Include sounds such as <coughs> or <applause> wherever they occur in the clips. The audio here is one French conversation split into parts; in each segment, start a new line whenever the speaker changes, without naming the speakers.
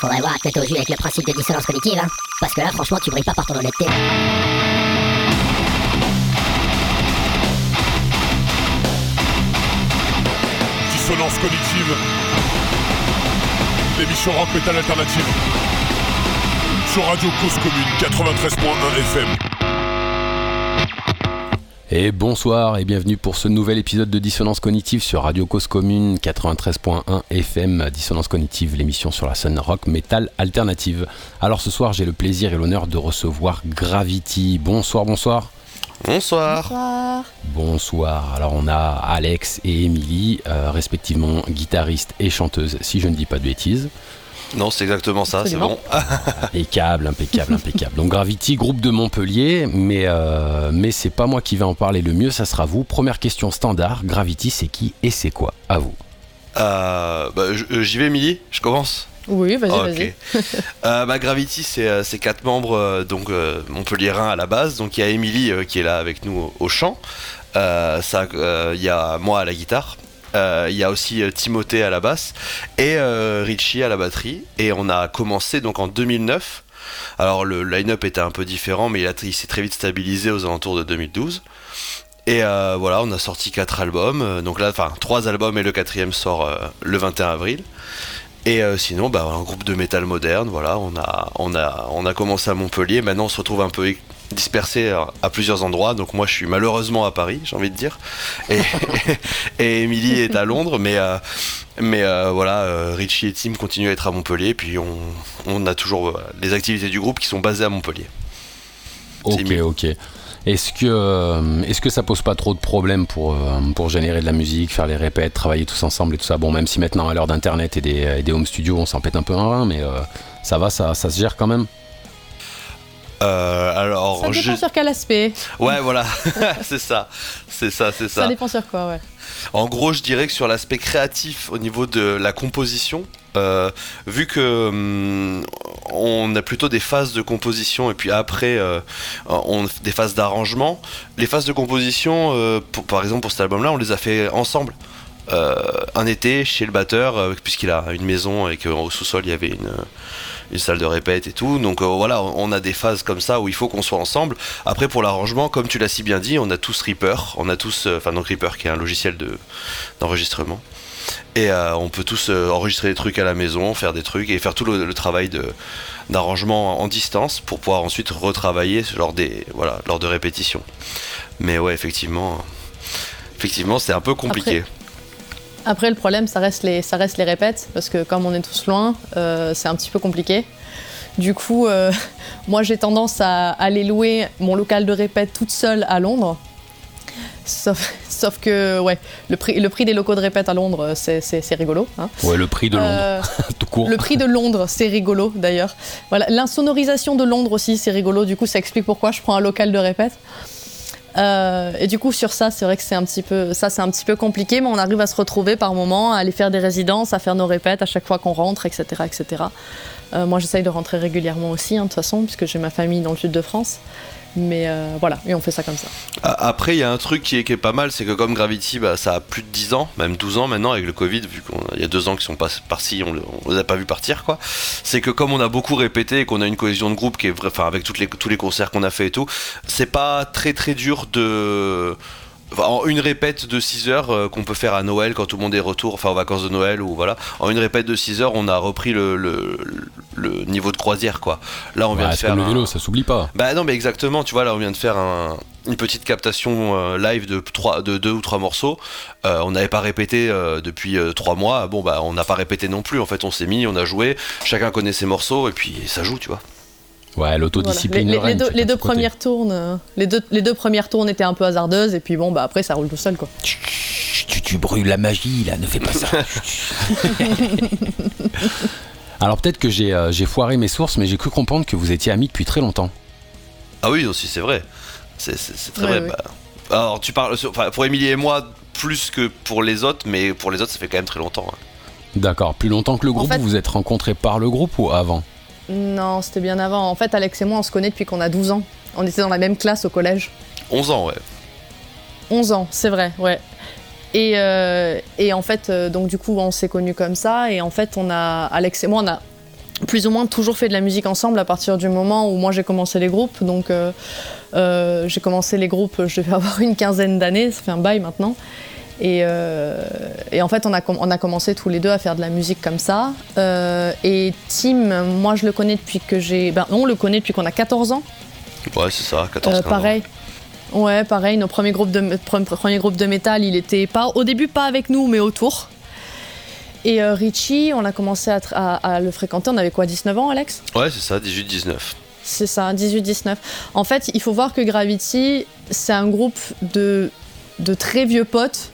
Faudrait voir tête aux yeux avec le principe de dissonance cognitive, hein. Parce que là, franchement, tu brilles pas par ton honnêteté.
Dissonance cognitive. L'émission rock metal alternative. Sur Radio Cause Commune 93.1 FM.
Et bonsoir et bienvenue pour ce nouvel épisode de Dissonance Cognitive sur Radio Cause Commune 93.1 FM. Dissonance Cognitive, l'émission sur la scène rock metal alternative. Alors ce soir, j'ai le plaisir et l'honneur de recevoir Gravity. Bonsoir, bonsoir.
Bonsoir.
Bonsoir.
Bonsoir. Alors on a Alex et Émilie, euh, respectivement guitariste et chanteuse, si je ne dis pas de bêtises.
Non, c'est exactement ça, c'est bon. <laughs>
impeccable, impeccable, impeccable. Donc Gravity, groupe de Montpellier, mais, euh, mais c'est pas moi qui vais en parler le mieux, ça sera vous. Première question standard, Gravity c'est qui et c'est quoi? À vous.
Euh, bah, J'y vais, Émilie? Je commence?
Oui, vas-y, vas-y. <laughs>
euh, bah, Gravity, c'est quatre membres, donc Montpelliérains à la base. Donc il y a Émilie qui est là avec nous au, chant. Il y a moi à la guitare. Il y a aussi Timothée à la basse et Richie à la batterie. Et on a commencé donc en 2009. Alors le line-up était un peu différent, mais il, s'est très vite stabilisé aux alentours de 2012. Et voilà, on a sorti quatre albums. Donc là, enfin trois albums et le quatrième sort le 21 avril. Et sinon, bah, un groupe de métal moderne, voilà, on a, on, a, on a commencé à Montpellier, maintenant on se retrouve un peu dispersé à plusieurs endroits. Donc moi je suis malheureusement à Paris, j'ai envie de dire. Et, <laughs> et Emily est à Londres, mais, mais voilà, Richie et Tim continuent à être à Montpellier. Puis on, on a toujours les activités du groupe qui sont basées à Montpellier.
Ok, ok. Est-ce que, est-ce que ça pose pas trop de problèmes pour, pour générer de la musique, faire les répètes, travailler tous ensemble et tout ça? Bon, même si maintenant à l'heure d'internet et des, et des home studios, on s'en pète un peu un rein, mais ça va, ça, ça se gère quand même
euh, alors,
ça dépend sur quel aspect.
Ouais, voilà, <laughs> <laughs> c'est ça, c'est ça, c'est ça.
Ça dépend sur quoi, ouais.
En gros, je dirais que sur l'aspect créatif, au niveau de la composition, euh, vu que hum, on a plutôt des phases de composition et puis après euh, on des phases d'arrangement. Les phases de composition, pour, par exemple pour cet album-là, on les a fait ensemble. un été chez le batteur, puisqu'il a une maison et qu'au sous-sol il y avait une une salle de répète et tout. Donc voilà, on a des phases comme ça où il faut qu'on soit ensemble. Après pour l'arrangement, comme tu l'as si bien dit, on a tous Reaper, on a tous, enfin donc Reaper qui est un logiciel de d'enregistrement. Et on peut tous enregistrer des trucs à la maison, faire des trucs et faire tout le, travail d'arrangement en distance pour pouvoir ensuite retravailler lors des voilà lors de répétitions. Mais ouais, effectivement, effectivement, c'est un peu compliqué.
Après, le problème, ça reste, les, ça reste les répètes, parce que comme on est tous loin, euh, c'est un petit peu compliqué. Du coup, euh, <laughs> moi, j'ai tendance à aller louer mon local de répète toute seule à Londres. Sauf, <laughs> sauf que, ouais, le prix, le prix des locaux de répète à Londres, c'est rigolo. Hein.
Ouais, le prix de Londres, euh, <laughs> tout court.
Le prix de Londres, c'est rigolo d'ailleurs. Voilà, l'insonorisation de Londres aussi, c'est rigolo. Du coup, ça explique pourquoi je prends un local de répète. Euh, et du coup, sur ça, c'est vrai que c'est un petit peu, ça, c'est un petit peu compliqué, mais on arrive à se retrouver par moment, à aller faire des résidences, à faire nos répètes à chaque fois qu'on rentre, etc., etc. Euh, moi, j'essaye de rentrer régulièrement aussi, hein, de toute façon, puisque j'ai ma famille dans le sud de France. Mais euh, voilà, et on fait ça comme ça.
Après, il y a un truc qui est, pas mal, c'est que comme Gravity, bah, ça a plus de 10 ans, même 12 ans maintenant avec le Covid, vu qu'il y a deux ans qui sont par-ci, on, on les a pas vu partir, quoi. C'est que comme on a beaucoup répété et qu'on a une cohésion de groupe qui est, enfin, avec les, tous les concerts qu'on a fait et tout, c'est pas très très dur de en une répète de 6 heures euh, qu'on peut faire à Noël quand tout le monde est retour, enfin aux vacances de Noël ou voilà. En une répète de 6 heures, on a repris le, le, le, niveau de croisière quoi. Là, on vient
Ouais,
de faire.
comme le
un-
vélo, ça s'oublie pas.
Bah non, mais exactement. Tu vois, là, on vient de faire un- une petite captation euh, live de trois, de deux ou trois morceaux. Euh, on n'avait pas répété depuis trois mois. Bon, bah, on n'a pas répété non plus. En fait, on s'est mis, on a joué. Chacun connaît ses morceaux et puis ça joue, tu vois.
Ouais,
Voilà.
l'autodiscipline.
Les, les- les
règne,
deux, les premières tournes, les deux, les deux premières tournes étaient un peu hasardeuses, et puis bon, bah après, ça roule tout seul, quoi.
Chut, Tu, tu brûles la magie là, ne fais pas ça. <laughs> Alors peut-être que j'ai euh, j'ai foiré mes sources, mais j'ai cru comprendre que vous étiez amis depuis très longtemps.
Ah oui, aussi, c'est vrai. C'est très
Ouais,
vrai. Bah, alors, tu parles enfin, pour Émilie et moi plus que pour les autres, mais pour les autres, ça fait quand même très longtemps. hein.
D'accord, plus longtemps que le groupe,
fait-
vous vous êtes rencontrés par le groupe ou avant?
Non, c'était bien avant. En fait, Alex et moi, on se connaît depuis qu'on a 12 ans. On était dans la même classe au collège.
11 ans, ouais.
11 ans, c'est vrai, ouais. Et, euh, et en fait, euh, donc du coup, on s'est connus comme ça. Et en fait, on a, Alex et moi, on a, plus ou moins toujours fait de la musique ensemble à partir du moment où moi j'ai commencé les groupes. Donc euh, euh, j'ai commencé les groupes, je vais avoir une quinzaine d'années, ça fait un bail maintenant. Et, euh, et en fait, on a, com- on a commencé tous les deux à faire de la musique comme ça. Euh, et Tim, moi je le connais depuis que j'ai. Ben, on le connaît depuis qu'on a 14 ans.
Ouais, c'est ça, 14
Euh,
15 ans.
pareil. Ouais, pareil, nos premiers groupes de, pre- premiers groupes de métal, il était pas, au début pas avec nous, mais autour. Et euh, Richie, on a commencé à- à le fréquenter, on avait quoi, 19 ans, Alex?
Ouais, c'est ça, 18-19.
C'est ça, 18-19. En fait, il faut voir que Gravity, c'est un groupe de, de très vieux potes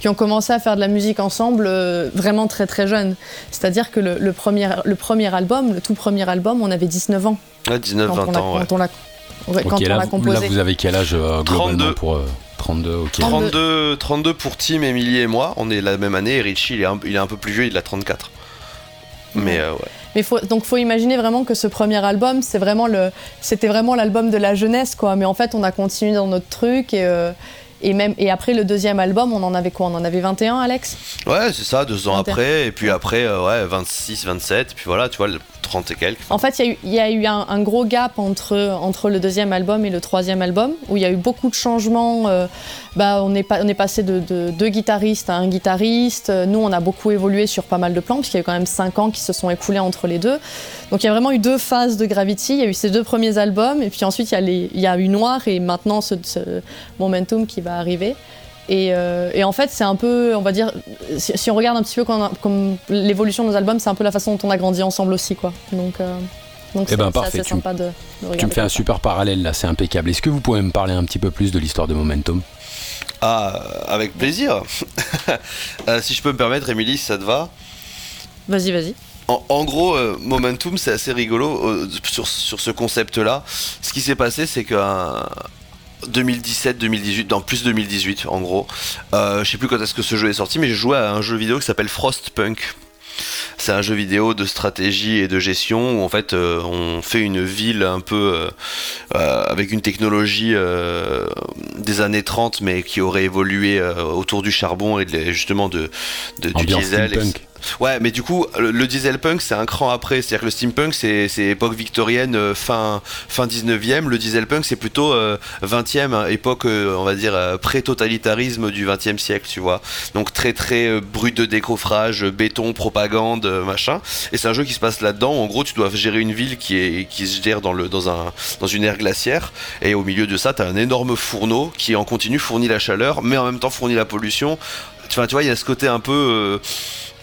qui ont commencé à faire de la musique ensemble euh, vraiment très très jeunes. C'est-à-dire que le, le premier, le premier album, le tout premier album, on avait 19 ans
Ouais, 19-20
quand on l'a-
ans, ouais.
quand on l'a ouais, quand
Ok,
on
là,
composé.
là, vous avez quel âge euh, globalement
32.
pour euh, 32 ok.
32, 32 pour Tim, Emily et moi, on est la même année, et Richie il est un, il est un peu plus vieux, il a 34. Mais euh, ouais.
Mais faut, donc faut imaginer vraiment que ce premier album, c'est vraiment le, c'était vraiment l'album de la jeunesse, quoi. Mais en fait, on a continué dans notre truc et, euh, et même et après le deuxième album, on en avait quoi? On en avait 21, Alex?
Ouais, c'est ça, deux ans
21.
après, et puis après, euh, ouais, 26, 27, puis voilà, tu vois, le 30 et quelques.
En fait, il y a eu, un, gros gap entre, entre le deuxième album et le troisième album, où il y a eu beaucoup de changements. euh, bah, on, est on est passé de, de deux guitaristes à un guitariste. Euh, Nous, on a beaucoup évolué sur pas mal de plans, puisqu'il y a eu quand même cinq ans qui se sont écoulés entre les deux. Donc il y a vraiment eu deux phases de Gravity. Il y a eu ces deux premiers albums, et puis ensuite, il y a, y a eu Noir, et maintenant ce Momentum qui va arriver. Et, euh, et en fait, c'est un peu, on va dire, si, si on regarde un petit peu comme, comme l'évolution de nos albums, c'est un peu la façon dont on a grandi ensemble aussi, quoi. Donc, euh, donc
Eh
c'est
ben, parfait,
assez
tu
sympa de, de regarder.
Tu me fais un
ça.
super parallèle là, c'est impeccable. Est-ce que vous pouvez me parler un petit peu plus de l'histoire de Momentum?
Ah, avec plaisir. <laughs> Euh, si je peux me permettre, Émilie, si ça te va.
Vas-y, vas-y.
En, en gros, euh, Momentum, c'est assez rigolo euh, sur, sur ce concept-là. Ce qui s'est passé, c'est qu'un 2017-2018, dans plus 2018 en gros. Euh, je sais plus quand est-ce que ce jeu est sorti, mais j'ai joué à un jeu vidéo qui s'appelle Frostpunk. C'est un jeu vidéo de stratégie et de gestion où en fait euh, on fait une ville un peu euh, avec une technologie euh, des années 30 mais qui aurait évolué autour du charbon et de, justement de, de- du diesel.
steampunk.
Ouais, mais du coup, le, le dieselpunk, c'est un cran après. C'est-à-dire que le steampunk, c'est époque victorienne, euh, fin, fin 19e. Le dieselpunk, c'est plutôt euh, 20e, hein, époque, euh, on va dire, euh, pré-totalitarisme du 20e siècle, tu vois. Donc très, très euh, brut de décoffrage, euh, béton, propagande, euh, machin. Et c'est un jeu qui se passe là-dedans. En gros, tu dois gérer une ville qui, est, qui se gère dans, le, dans, un, dans une ère glaciaire. Et au milieu de ça, tu as un énorme fourneau qui, en continu, fournit la chaleur, mais en même temps fournit la pollution. Tu vois, il y a ce côté un peu.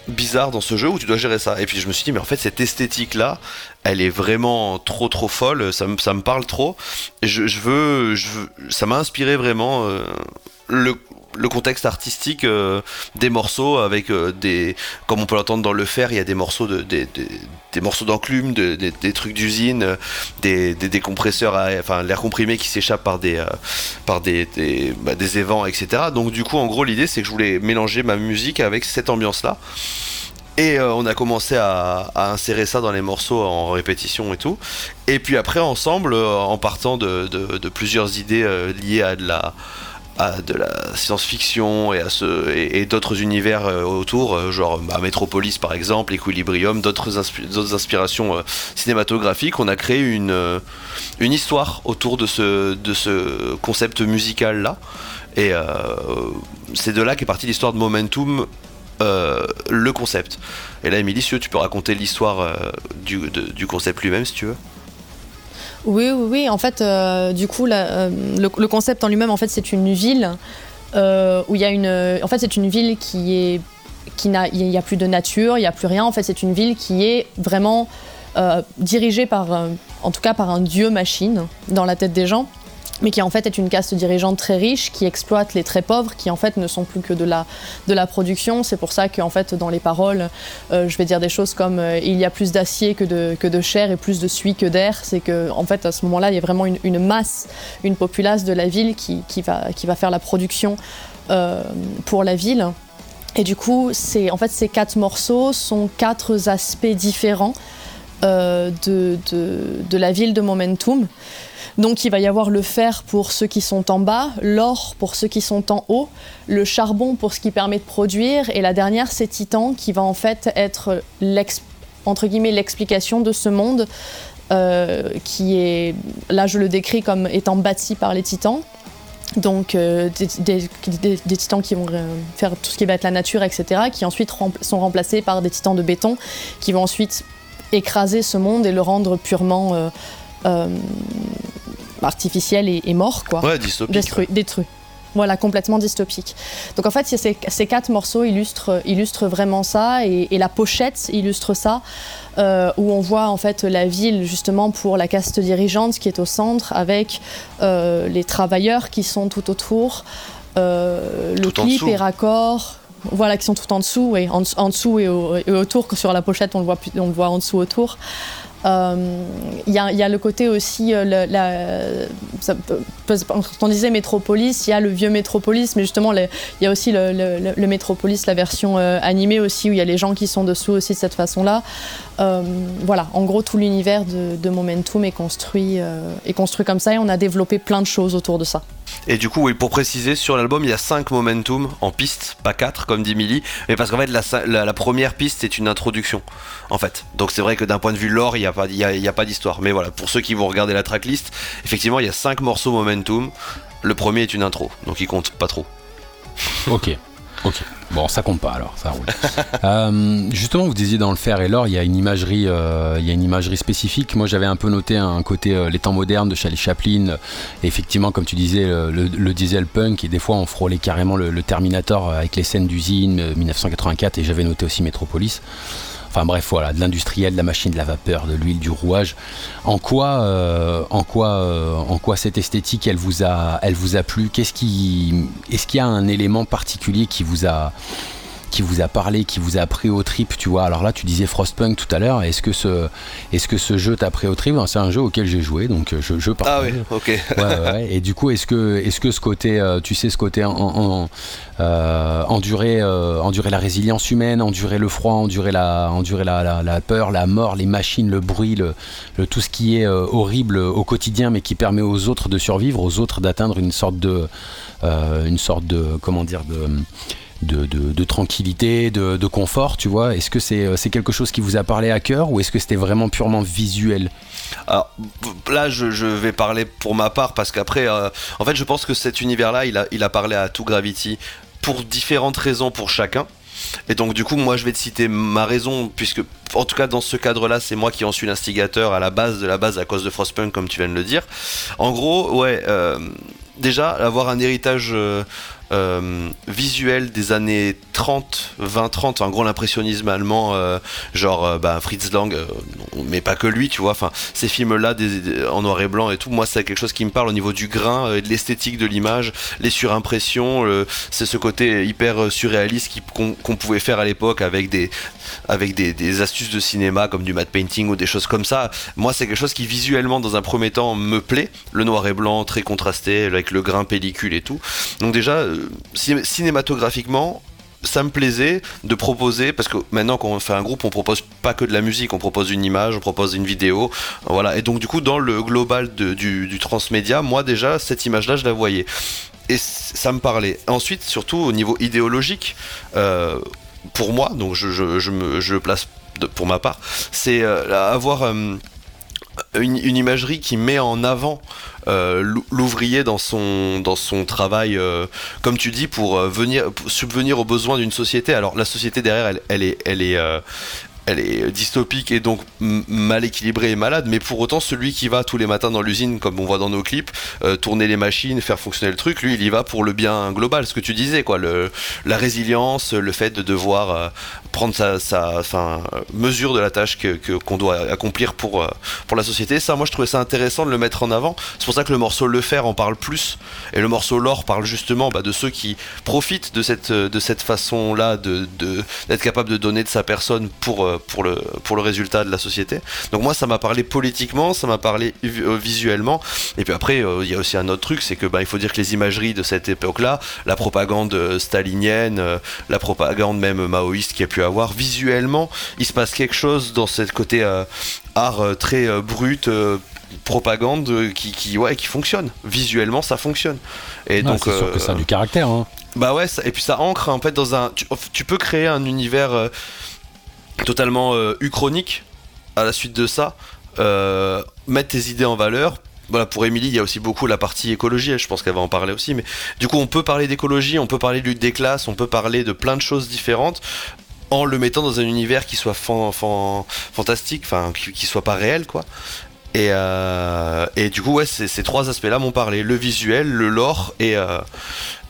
Bizarre dans ce jeu où tu dois gérer ça. Et puis je me suis dit, mais en fait, cette esthétique-là, elle est vraiment trop trop folle, ça me, parle trop. Je veux, je veux- ça m'a inspiré vraiment euh, le, le contexte artistique euh, des morceaux avec euh, des, comme on peut l'entendre dans le fer, il y a des morceaux de, des, des, morceaux d'enclume, de- des, des trucs d'usine, des, des, compresseurs, à, enfin l'air comprimé qui s'échappe par des, euh, par des, des, bah, évents, etc. Donc du coup, en gros, l'idée c'est que je voulais mélanger ma musique avec cette ambiance-là. Et euh, on a commencé à, insérer ça dans les morceaux en répétition et tout. Et puis après, ensemble, en partant de, de- plusieurs idées liées à de la à de la science-fiction et à ce et, d'autres univers euh, autour, euh, genre bah, Metropolis par exemple, Equilibrium, d'autres inspi- d'autres inspirations euh, cinématographiques, on a créé une une histoire autour de ce de ce concept musical là. Et c'est de là qu'est partie l'histoire de Momentum, le concept. Et là, Émilie, si tu peux raconter l'histoire du, du concept lui-même si tu veux.
Oui, oui, oui. En fait, euh, du coup, euh, le, concept en lui-même, en fait, c'est une ville euh, où il y a une. En fait, c'est une ville qui est qui n'a, n'y a plus de nature, il n'y a plus rien. En fait, c'est une ville qui est vraiment dirigée par, en tout cas, par un dieu machine dans la tête des gens, mais qui en fait est une caste dirigeante très riche qui exploite les très pauvres, qui en fait ne sont plus que de la, de la production. C'est pour ça qu'en fait, dans les paroles, euh, je vais dire des choses comme euh, il y a plus d'acier que de, que de chair et plus de suie que d'air. C'est que en fait, à ce moment-là, il y a vraiment une, masse, une populace de la ville qui, qui, va, qui va faire la production euh, pour la ville. Et du coup, en fait ces quatre morceaux sont quatre aspects différents de, de, de la ville de Momentum. Donc il va y avoir le fer pour ceux qui sont en bas, l'or pour ceux qui sont en haut, le charbon pour ce qui permet de produire, et la dernière c'est Titan qui va en fait être entre guillemets l'explication de ce monde qui est, là je le décris comme étant bâti par les titans. Donc des, des, titans qui vont faire tout ce qui va être la nature, etc., qui ensuite sont remplacés par des titans de béton, qui vont ensuite écraser ce monde et le rendre purement artificiel et, mort, quoi.
Ouais, dystopique.
Détruit, détruit. Voilà, complètement dystopique. Donc en fait, ces, ces quatre morceaux illustrent, illustrent vraiment ça, et, la pochette illustre ça, euh, où on voit en fait la ville justement pour la caste dirigeante qui est au centre, avec euh, les travailleurs qui sont tout autour, euh, le clip est raccord. Voilà, qui sont tout en dessous, et en, dessous et, autour, que sur la pochette on le voit, on le voit en dessous autour. Il euh, y, a le côté aussi, euh, la, on disait Métropolis, il y a le vieux Métropolis, mais justement il y a aussi le, Métropolis, la version euh, animée aussi, où il y a les gens qui sont dessous aussi de cette façon-là. voilà, en gros tout l'univers de, Momentum est construit, est construit comme ça et on a développé plein de choses autour de ça.
Et du coup, oui, pour préciser, sur l'album, il y a 5 momentum en piste, pas 4 comme dit Millie, mais parce qu'en fait, la, première piste, c'est une introduction, en fait. Donc c'est vrai que d'un point de vue lore, il n'y a pas, a pas d'histoire. Mais voilà, pour ceux qui vont regarder la tracklist, effectivement, il y a 5 morceaux momentum. Le premier est une intro, donc il compte pas trop.
Ok. Ok. Bon, ça compte pas alors, ça roule. <laughs> Euh, justement, vous disiez dans le fer et l'or, il y a une imagerie, euh, il y a une imagerie spécifique. Moi, j'avais un peu noté un côté euh, les temps modernes de Charlie Chaplin. effectivement, comme tu disais, le, diesel punk et des fois on frôlait carrément le, le Terminator avec les scènes d'usine 1984 et j'avais noté aussi Metropolis. Enfin bref, voilà, de l'industriel, de la machine, de la vapeur, de l'huile, du rouage. En quoi, euh, en quoi, euh, en quoi cette esthétique, elle vous a, elle vous a plu? Qu'est-ce qui, est-ce qu'il y a un élément particulier qui vous a qui vous a parlé, qui vous a pris au tu vois. Alors là, tu disais Frostpunk tout à l'heure. Est-ce que ce, est-ce que ce jeu t'a pris au trip? C'est un jeu auquel j'ai joué, donc euh, je, je
Ah oui, ok.
ouais, ouais, Et du coup, est-ce que, est-ce que ce côté, euh, tu sais, ce côté en, euh, endurer, endurer la résilience humaine, endurer le froid, endurer la, endurer la, la, peur, la mort, les machines, le bruit, le, le tout ce qui est horrible au quotidien, mais qui permet aux autres de survivre, aux autres d'atteindre une sorte de, une sorte de, comment dire, de de, tranquillité, de, confort, tu vois Est-ce que euh, c'est quelque chose qui vous a parlé à cœur ou est-ce que c'était vraiment purement visuel?
Alors là, je, vais parler pour ma part parce qu'après, euh, en fait, je pense que cet univers-là, il a, il a parlé à tout Gravity pour différentes raisons pour chacun. Et donc du coup, moi, je vais te citer ma raison, puisque en tout cas dans ce cadre-là, c'est moi qui en suis l'instigateur à la base de la base à cause de Frostpunk, comme tu viens de le dire. En gros, ouais, euh, déjà avoir un héritage visuel des années 30, 20, 30, en gros l'impressionnisme allemand, euh, genre euh, bah, Fritz Lang, mais pas que lui, tu vois, enfin ces films-là en noir et blanc et tout, moi c'est quelque chose qui me parle au niveau du grain et de l'esthétique de l'image, les surimpressions, c'est ce côté hyper surréaliste qu'on pouvait faire à l'époque avec des avec des, astuces de cinéma comme du matte painting ou des choses comme ça. Moi c'est quelque chose qui visuellement dans un premier temps me plaît, le noir et blanc très contrasté avec le grain pellicule et tout. Donc déjà cinématographiquement, ça me plaisait de proposer, parce que maintenant qu'on fait un groupe, on propose pas que de la musique, on propose une image, on propose une vidéo, voilà. Et donc du coup, dans le global du, transmédia, moi déjà, cette image-là, je la voyais. Et ça me parlait. Ensuite, surtout au niveau idéologique, euh, pour moi, donc je, me, je, place pour ma part, c'est euh, avoir... Euh, une, imagerie qui met en avant euh, l'ouvrier dans son, dans son travail, comme tu dis, pour venir subvenir aux besoins d'une société. Alors la société derrière, elle, elle est, elle est, elle est dystopique et donc mal équilibrée et malade, mais pour autant celui qui va tous les matins dans l'usine, comme on voit dans nos clips, euh, tourner les machines, faire fonctionner le truc, lui il y va pour le bien global, ce que tu disais, quoi, la résilience, le fait de devoir euh, prendre sa, mesure de la tâche qu'on doit accomplir pour, euh, pour la société. Ça, moi je trouvais ça intéressant de le mettre en avant. C'est pour ça que le morceau Le Fer en parle plus, et le morceau L'Or parle justement bah, de ceux qui profitent de cette, cette façon-là d'être de, capable de donner de sa personne pour pour le, résultat de la société. Donc moi ça m'a parlé politiquement, ça m'a parlé euh, visuellement. Et puis après euh, il y a aussi un autre truc, c'est que bah, il faut dire que les imageries de cette époque-là, la propagande euh, stalinienne, la propagande même maoïste qu'il y a pu avoir, visuellement il se passe quelque chose dans ce côté art très brut propagande qui, qui, ouais, qui fonctionne. Visuellement, ça fonctionne.
Et donc, c'est sûr que ça a du caractère. Hein.
Bah ouais, et puis ça ancre en fait dans un. Tu, tu peux créer un univers totalement euh, uchronique à la suite de ça. Euh, mettre tes idées en valeur. Voilà, pour Émilie, il y a aussi beaucoup la partie écologie, je pense qu'elle va en parler aussi. Mais du coup, on peut parler d'écologie, on peut parler de lutte des classes, on peut parler de plein de choses différentes en le mettant dans un univers qui soit fantastique, enfin qui, soit pas réel, quoi. Et, euh, du coup, ouais, ces trois aspects-là m'ont parlé le visuel, le lore et, euh,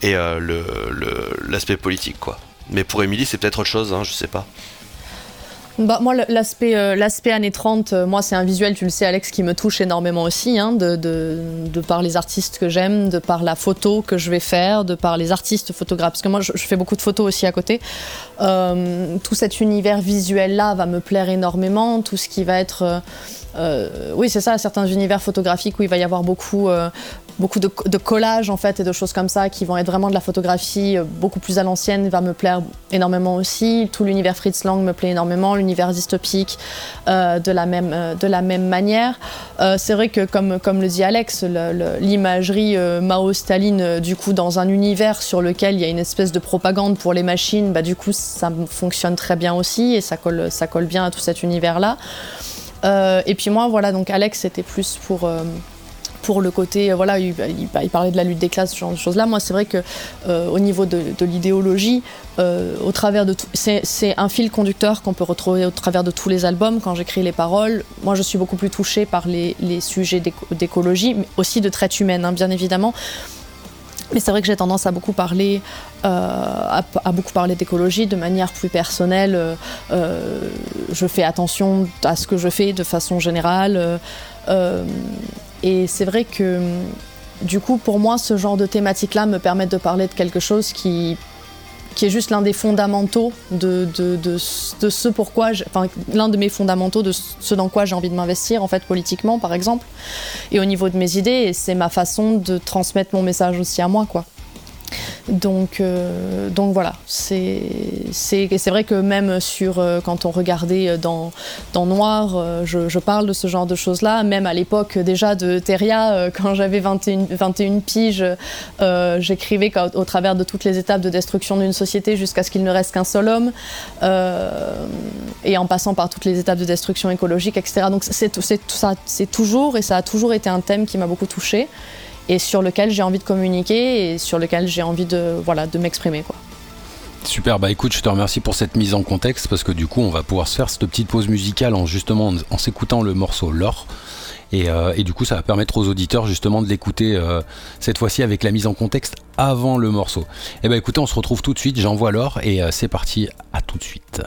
euh, l'aspect politique, quoi. Mais pour Émilie, c'est peut-être autre chose, hein, je sais pas.
Bah, moi, l'aspect euh, l'aspect années 30, euh, moi, c'est un visuel, tu le sais, Alex, qui me touche énormément aussi, hein, de, de, par les artistes que j'aime, de par la photo que je vais faire, de par les artistes photographes. Parce que moi, je, fais beaucoup de photos aussi à côté. Euh, tout cet univers visuel-là va me plaire énormément. Tout ce qui va être. Euh, oui, c'est ça, certains univers photographiques où il va y avoir beaucoup, euh, beaucoup de, collages en fait et de choses comme ça qui vont être vraiment de la photographie euh, beaucoup plus à l'ancienne va me plaire énormément aussi. Tout l'univers Fritz Lang me plaît énormément, l'univers dystopique de, la même, de la même manière. c'est vrai que comme, comme le dit Alex, l'imagerie Mao-Staline du coup dans un univers sur lequel il y a une espèce de propagande pour les machines, bah, du coup ça fonctionne très bien aussi et ça colle, ça colle bien à tout cet univers là. Et puis moi voilà donc Alex c'était plus pour pour le côté, euh, voilà, il, parlait de la lutte des classes, ce genre de choses-là. Moi, c'est vrai que euh, au niveau de, l'idéologie, euh, au travers de c'est un fil conducteur qu'on peut retrouver au travers de tous les albums. Quand j'écris les paroles, moi, je suis beaucoup plus touchée par les, sujets d'écologie, mais aussi de traite humaine, hein, bien évidemment. Mais c'est vrai que j'ai tendance à beaucoup parler, à, beaucoup parler d'écologie de manière plus personnelle. je fais attention à ce que je fais de façon générale. Et c'est vrai que du coup, pour moi, ce genre de thématique-là me permet de parler de quelque chose qui, qui est juste l'un des fondamentaux de, ce pourquoi, enfin, l'un de mes fondamentaux de ce dans quoi j'ai envie de m'investir, en fait, politiquement, par exemple, et au niveau de mes idées, et c'est ma façon de transmettre mon message aussi à moi, quoi. Donc, euh, donc voilà, c'est vrai que même sur, euh, quand on regardait dans, dans Noir, euh, je, je, parle de ce genre de choses-là, même à l'époque déjà de Teria, quand j'avais 21, 21 piges, j'écrivais au travers de toutes les étapes de destruction d'une société jusqu'à ce qu'il ne reste qu'un seul homme, et en passant par toutes les étapes de destruction écologique, etc. Donc c'est toujours, et ça a toujours été un thème qui m'a beaucoup touchée et sur lequel j'ai envie de communiquer et sur lequel j'ai envie de, voilà, de m'exprimer.
Super, bah écoute, je te remercie pour cette mise en contexte parce que du coup, on va pouvoir se faire cette petite pause musicale en justement en, s'écoutant le morceau L'or. Et, euh, du coup, ça va permettre aux auditeurs justement de l'écouter euh, cette fois-ci avec la mise en contexte avant le morceau. Et eh bah écoutez, on se retrouve tout de suite, j'envoie l'or et euh, c'est parti, à tout de suite.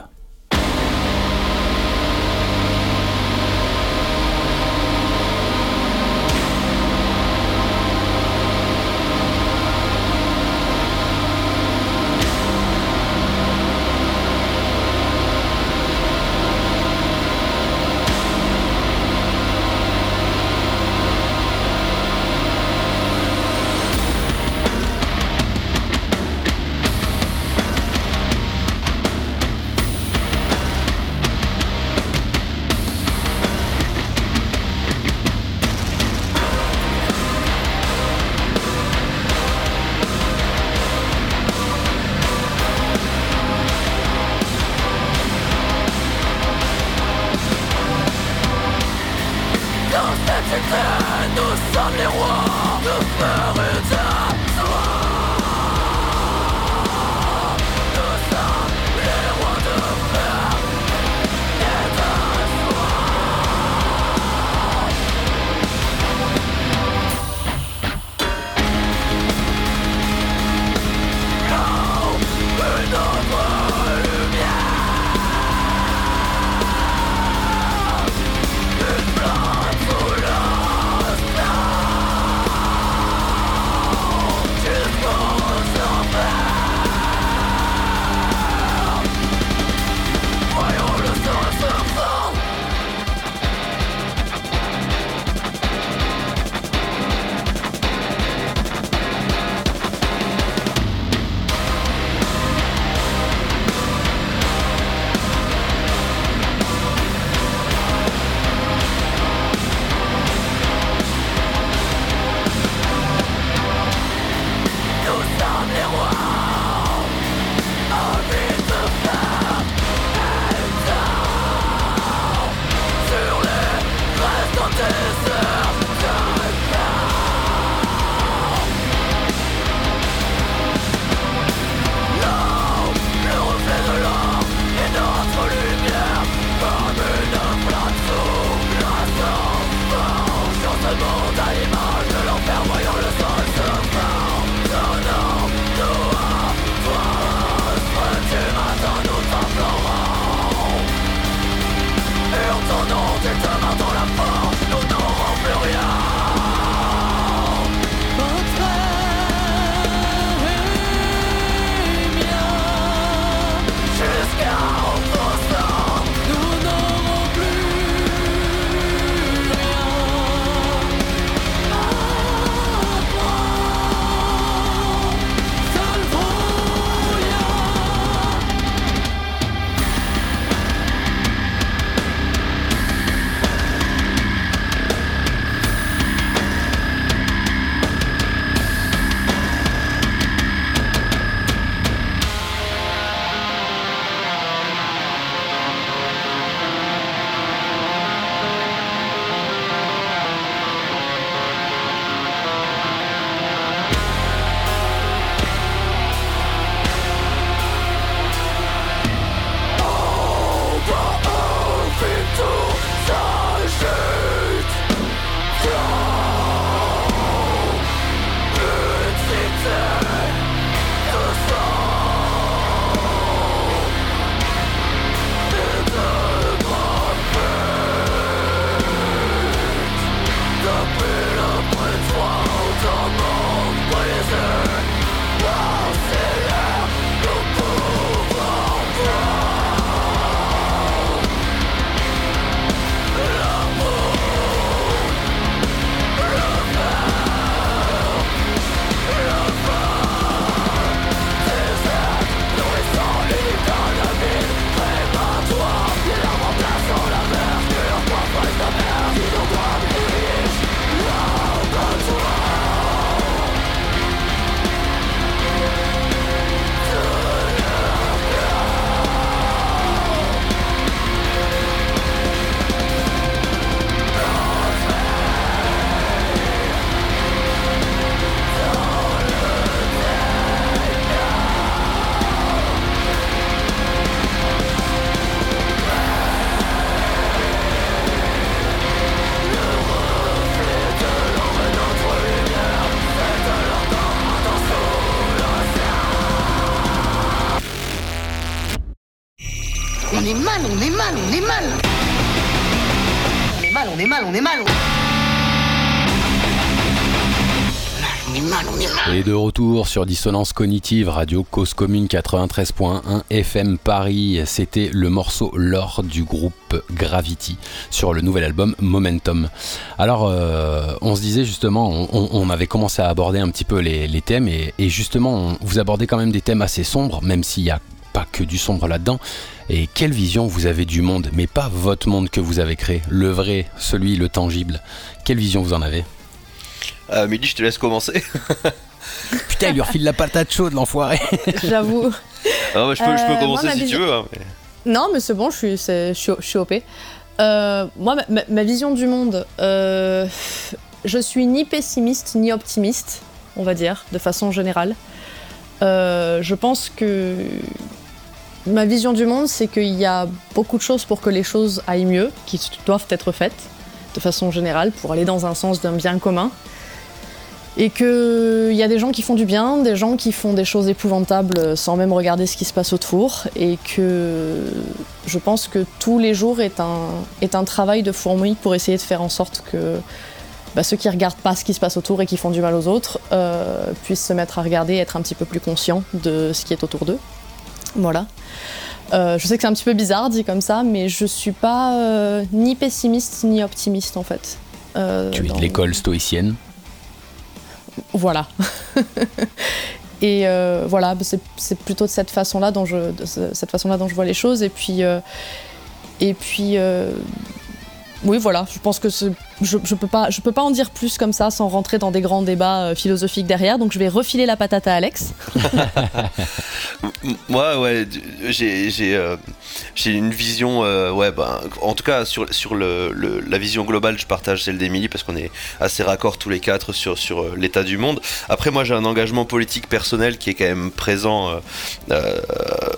Et de retour sur Dissonance Cognitive, Radio Cause Commune 93.1 FM Paris. C'était le morceau L'or du groupe Gravity sur le nouvel album Momentum. Alors, euh, on se disait justement, on, avait commencé à aborder un petit peu les, thèmes et, justement, vous abordez quand même des thèmes assez sombres, même s'il n'y a pas que du sombre là-dedans. Et quelle vision vous avez du monde, mais pas votre monde que vous avez créé, le vrai, celui, le tangible. Quelle vision vous en avez?
Euh, Mehdi, je te laisse commencer. <laughs>
Putain, il lui refile la patate chaude, l'enfoiré.
J'avoue.
Ah, bah, je, peux, je peux
Euh,
commencer
moi,
si tu
vision-
veux. hein, mais-
Non, mais c'est bon, je suis, je suis, je suis OP. Euh, moi, ma, ma- ma vision du monde, euh, je suis ni pessimiste ni optimiste, on va dire, de façon générale. Euh, je pense que ma vision du monde, c'est qu'il y a beaucoup de choses pour que les choses aillent mieux, qui doivent être faites, de façon générale, pour aller dans un sens d'un bien commun. Et qu'il y a des gens qui font du bien, des gens qui font des choses épouvantables sans même regarder ce qui se passe autour. Et que je pense que tous les jours est un, est un travail de fourmi pour essayer de faire en sorte que bah, ceux qui regardent pas ce qui se passe autour et qui font du mal aux autres euh, puissent se mettre à regarder et être un petit peu plus conscients de ce qui est autour d'eux. Voilà. Euh, je sais que c'est un petit peu bizarre dit comme ça, mais je suis pas euh, ni pessimiste ni optimiste en fait.
Tu es
dans-
de l'école stoïcienne?
Voilà. <laughs> Et euh, voilà, bah, c'est- plutôt de cette façon-là dont je, façon-là dont je vois les choses. Et puis, euh, et puis, euh, oui, voilà. Je pense que je, je peux pas, je peux pas en dire plus comme ça sans rentrer dans des grands débats euh, philosophiques derrière. Donc, je vais refiler la patate à Alex. <laughs>
Moi, ouais, euh, j'ai une vision, euh, ouais, ben, en tout cas sur la vision globale, je partage celle d'Emilie parce qu'on est assez raccord tous les quatre sur l'état du monde. Après, moi, j'ai un engagement politique personnel qui est quand même présent,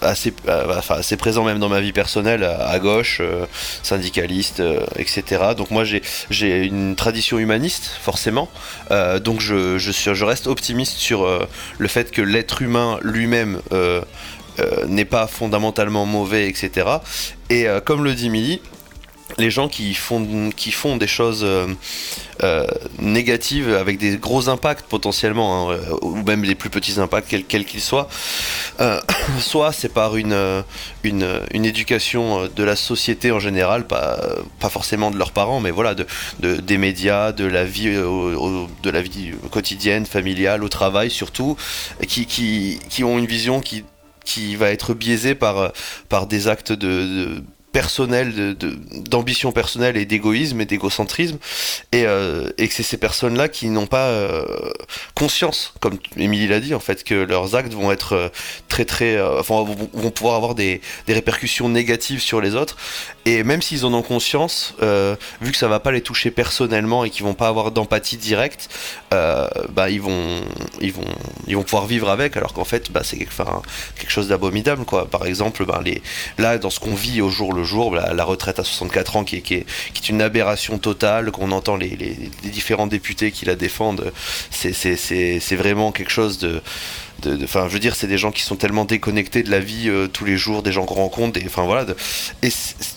assez, enfin assez présent même dans ma vie personnelle, à, gauche, syndicaliste, euh, Donc moi, j'ai une tradition humaniste, forcément. Euh, donc je reste optimiste sur euh, le fait que l'être humain lui-même euh, n'est pas fondamentalement mauvais, etc. Et comme le dit Milly, les gens qui font, qui font des choses euh, euh, négatives avec des gros impacts potentiellement, hein, euh, ou même des plus petits impacts, quels qu'ils soient, <coughs> soit c'est par une, une, une éducation de la société en général, pas, pas forcément de leurs parents, mais voilà, de, de- des médias, de la vie, de la vie quotidienne, familiale, au travail surtout, qui, qui, qui ont une vision qui, qui va être biaisée par, par des actes de personnels, de- de- d'ambition personnelle et d'égoïsme et d'égocentrisme, et, euh, et que c'est ces personnes-là qui n'ont pas euh, conscience, comme Émilie l'a dit, en fait, que leurs actes vont être euh, très très, enfin, vont, pouvoir avoir des, des répercussions négatives sur les autres, et même s'ils en ont conscience, vu que ça va pas les toucher personnellement et qu'ils vont pas avoir d'empathie directe, bah ils vont, ils vont, ils vont pouvoir vivre avec, alors qu'en fait, bah, c'est quelque chose d'abominable, quoi. Par exemple, bah, les, là, dans ce qu'on vit au jour le jour, la, retraite à 64 ans, qui est, une aberration totale, qu'on entend les, différents députés qui la défendent, c'est, vraiment quelque chose de- enfin je veux dire c'est des gens qui sont tellement déconnectés de la vie euh, tous les jours des gens qu'on rencontre enfin voilà et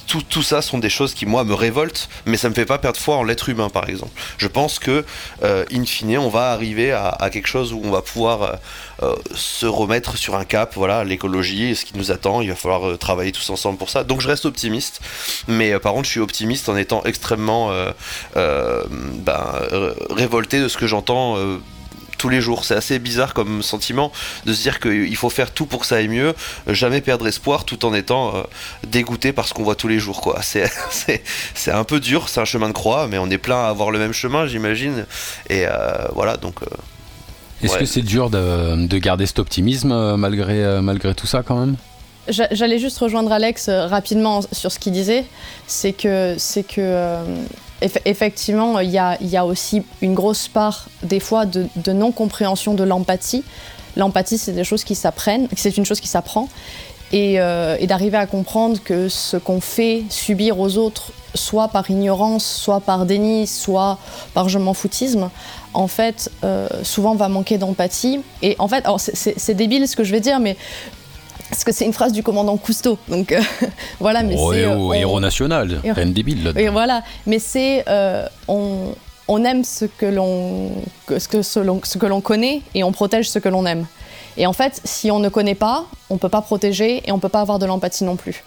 tout, tout ça sont des choses qui moi me révoltent mais ça me fait pas perdre foi en l'être humain par exemple. Je pense que euh, in fine on va arriver à, quelque chose où on va pouvoir euh, se remettre sur un cap voilà l'écologie ce qui nous attend il va falloir travailler tous ensemble pour ça. Donc je reste optimiste mais par contre je suis optimiste en étant extrêmement ben, révolté de ce que j'entends tous les jours. C'est assez bizarre comme sentiment de se dire qu'il faut faire tout pour que ça aille mieux, euh, jamais perdre espoir tout en étant euh, dégoûté par ce qu'on voit tous les jours. quoi. <laughs> C'est, c'est, c'est un peu dur, c'est un chemin de croix, mais on est plein à avoir le même chemin, j'imagine. Et euh, voilà, donc. euh,
Est-ce
Ouais.
que c'est dur de, de garder cet optimisme malgré, malgré tout ça quand même?
J'a- J'allais juste rejoindre Alex rapidement sur ce qu'il disait. C'est que, c'est que euh, eff- effectivement, il y a, aussi une grosse part, des fois, de, non-compréhension de l'empathie. L'empathie, c'est des choses qui s'apprennent, c'est une chose qui s'apprend. Et, euh, et d'arriver à comprendre que ce qu'on fait subir aux autres, soit par ignorance, soit par déni, soit par je m'en foutisme, en fait, euh, souvent va manquer d'empathie. Et en fait, c'est débile ce que je vais dire, mais parce que c'est une phrase du commandant Cousteau. Donc euh, <laughs> voilà, mais
Oh,
c'est. euh, on-
héros national,
Et-
rien de débile là.
Et voilà, mais c'est euh, on, on aime ce que l'on que- ce que ce l'on- ce que l'on connaît et on protège ce que l'on aime. Et en fait, si on ne connaît pas, on peut pas protéger et on peut pas avoir de l'empathie non plus.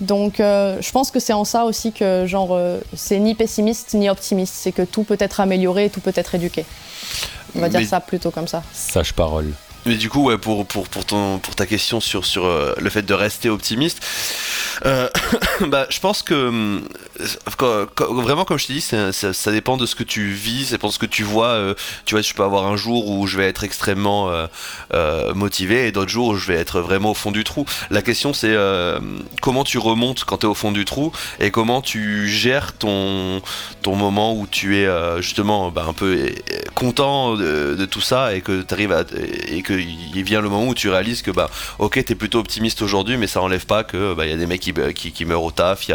Donc, euh, je pense que c'est en ça aussi que genre euh, c'est ni pessimiste ni optimiste, c'est que tout peut être amélioré, tout peut être éduqué. On va dire ça plutôt comme ça.
Sage parole.
Mais du coup, ouais, pour, pour, pour, ton, pour ta question sur, sur euh, le fait de rester optimiste, euh, <coughs> bah, je pense que quand- vraiment, comme je dit, c'est- ça, ça dépend de ce que tu vis, ça dépend de ce que tu vois. euh, tu vois, je peux avoir un jour où je vais être extrêmement euh, euh, motivé et d'autres jours où je vais être vraiment au fond du trou. La question, c'est euh, comment tu remontes quand tu es au fond du trou et comment tu gères ton, ton moment où tu es euh, justement bah, un peu euh, content de, de tout ça et que tu arrives à et que il vient le moment où tu réalises que bah ok t'es plutôt optimiste aujourd'hui mais ça enlève pas que bah y a des mecs qui, qui, meurent au taf il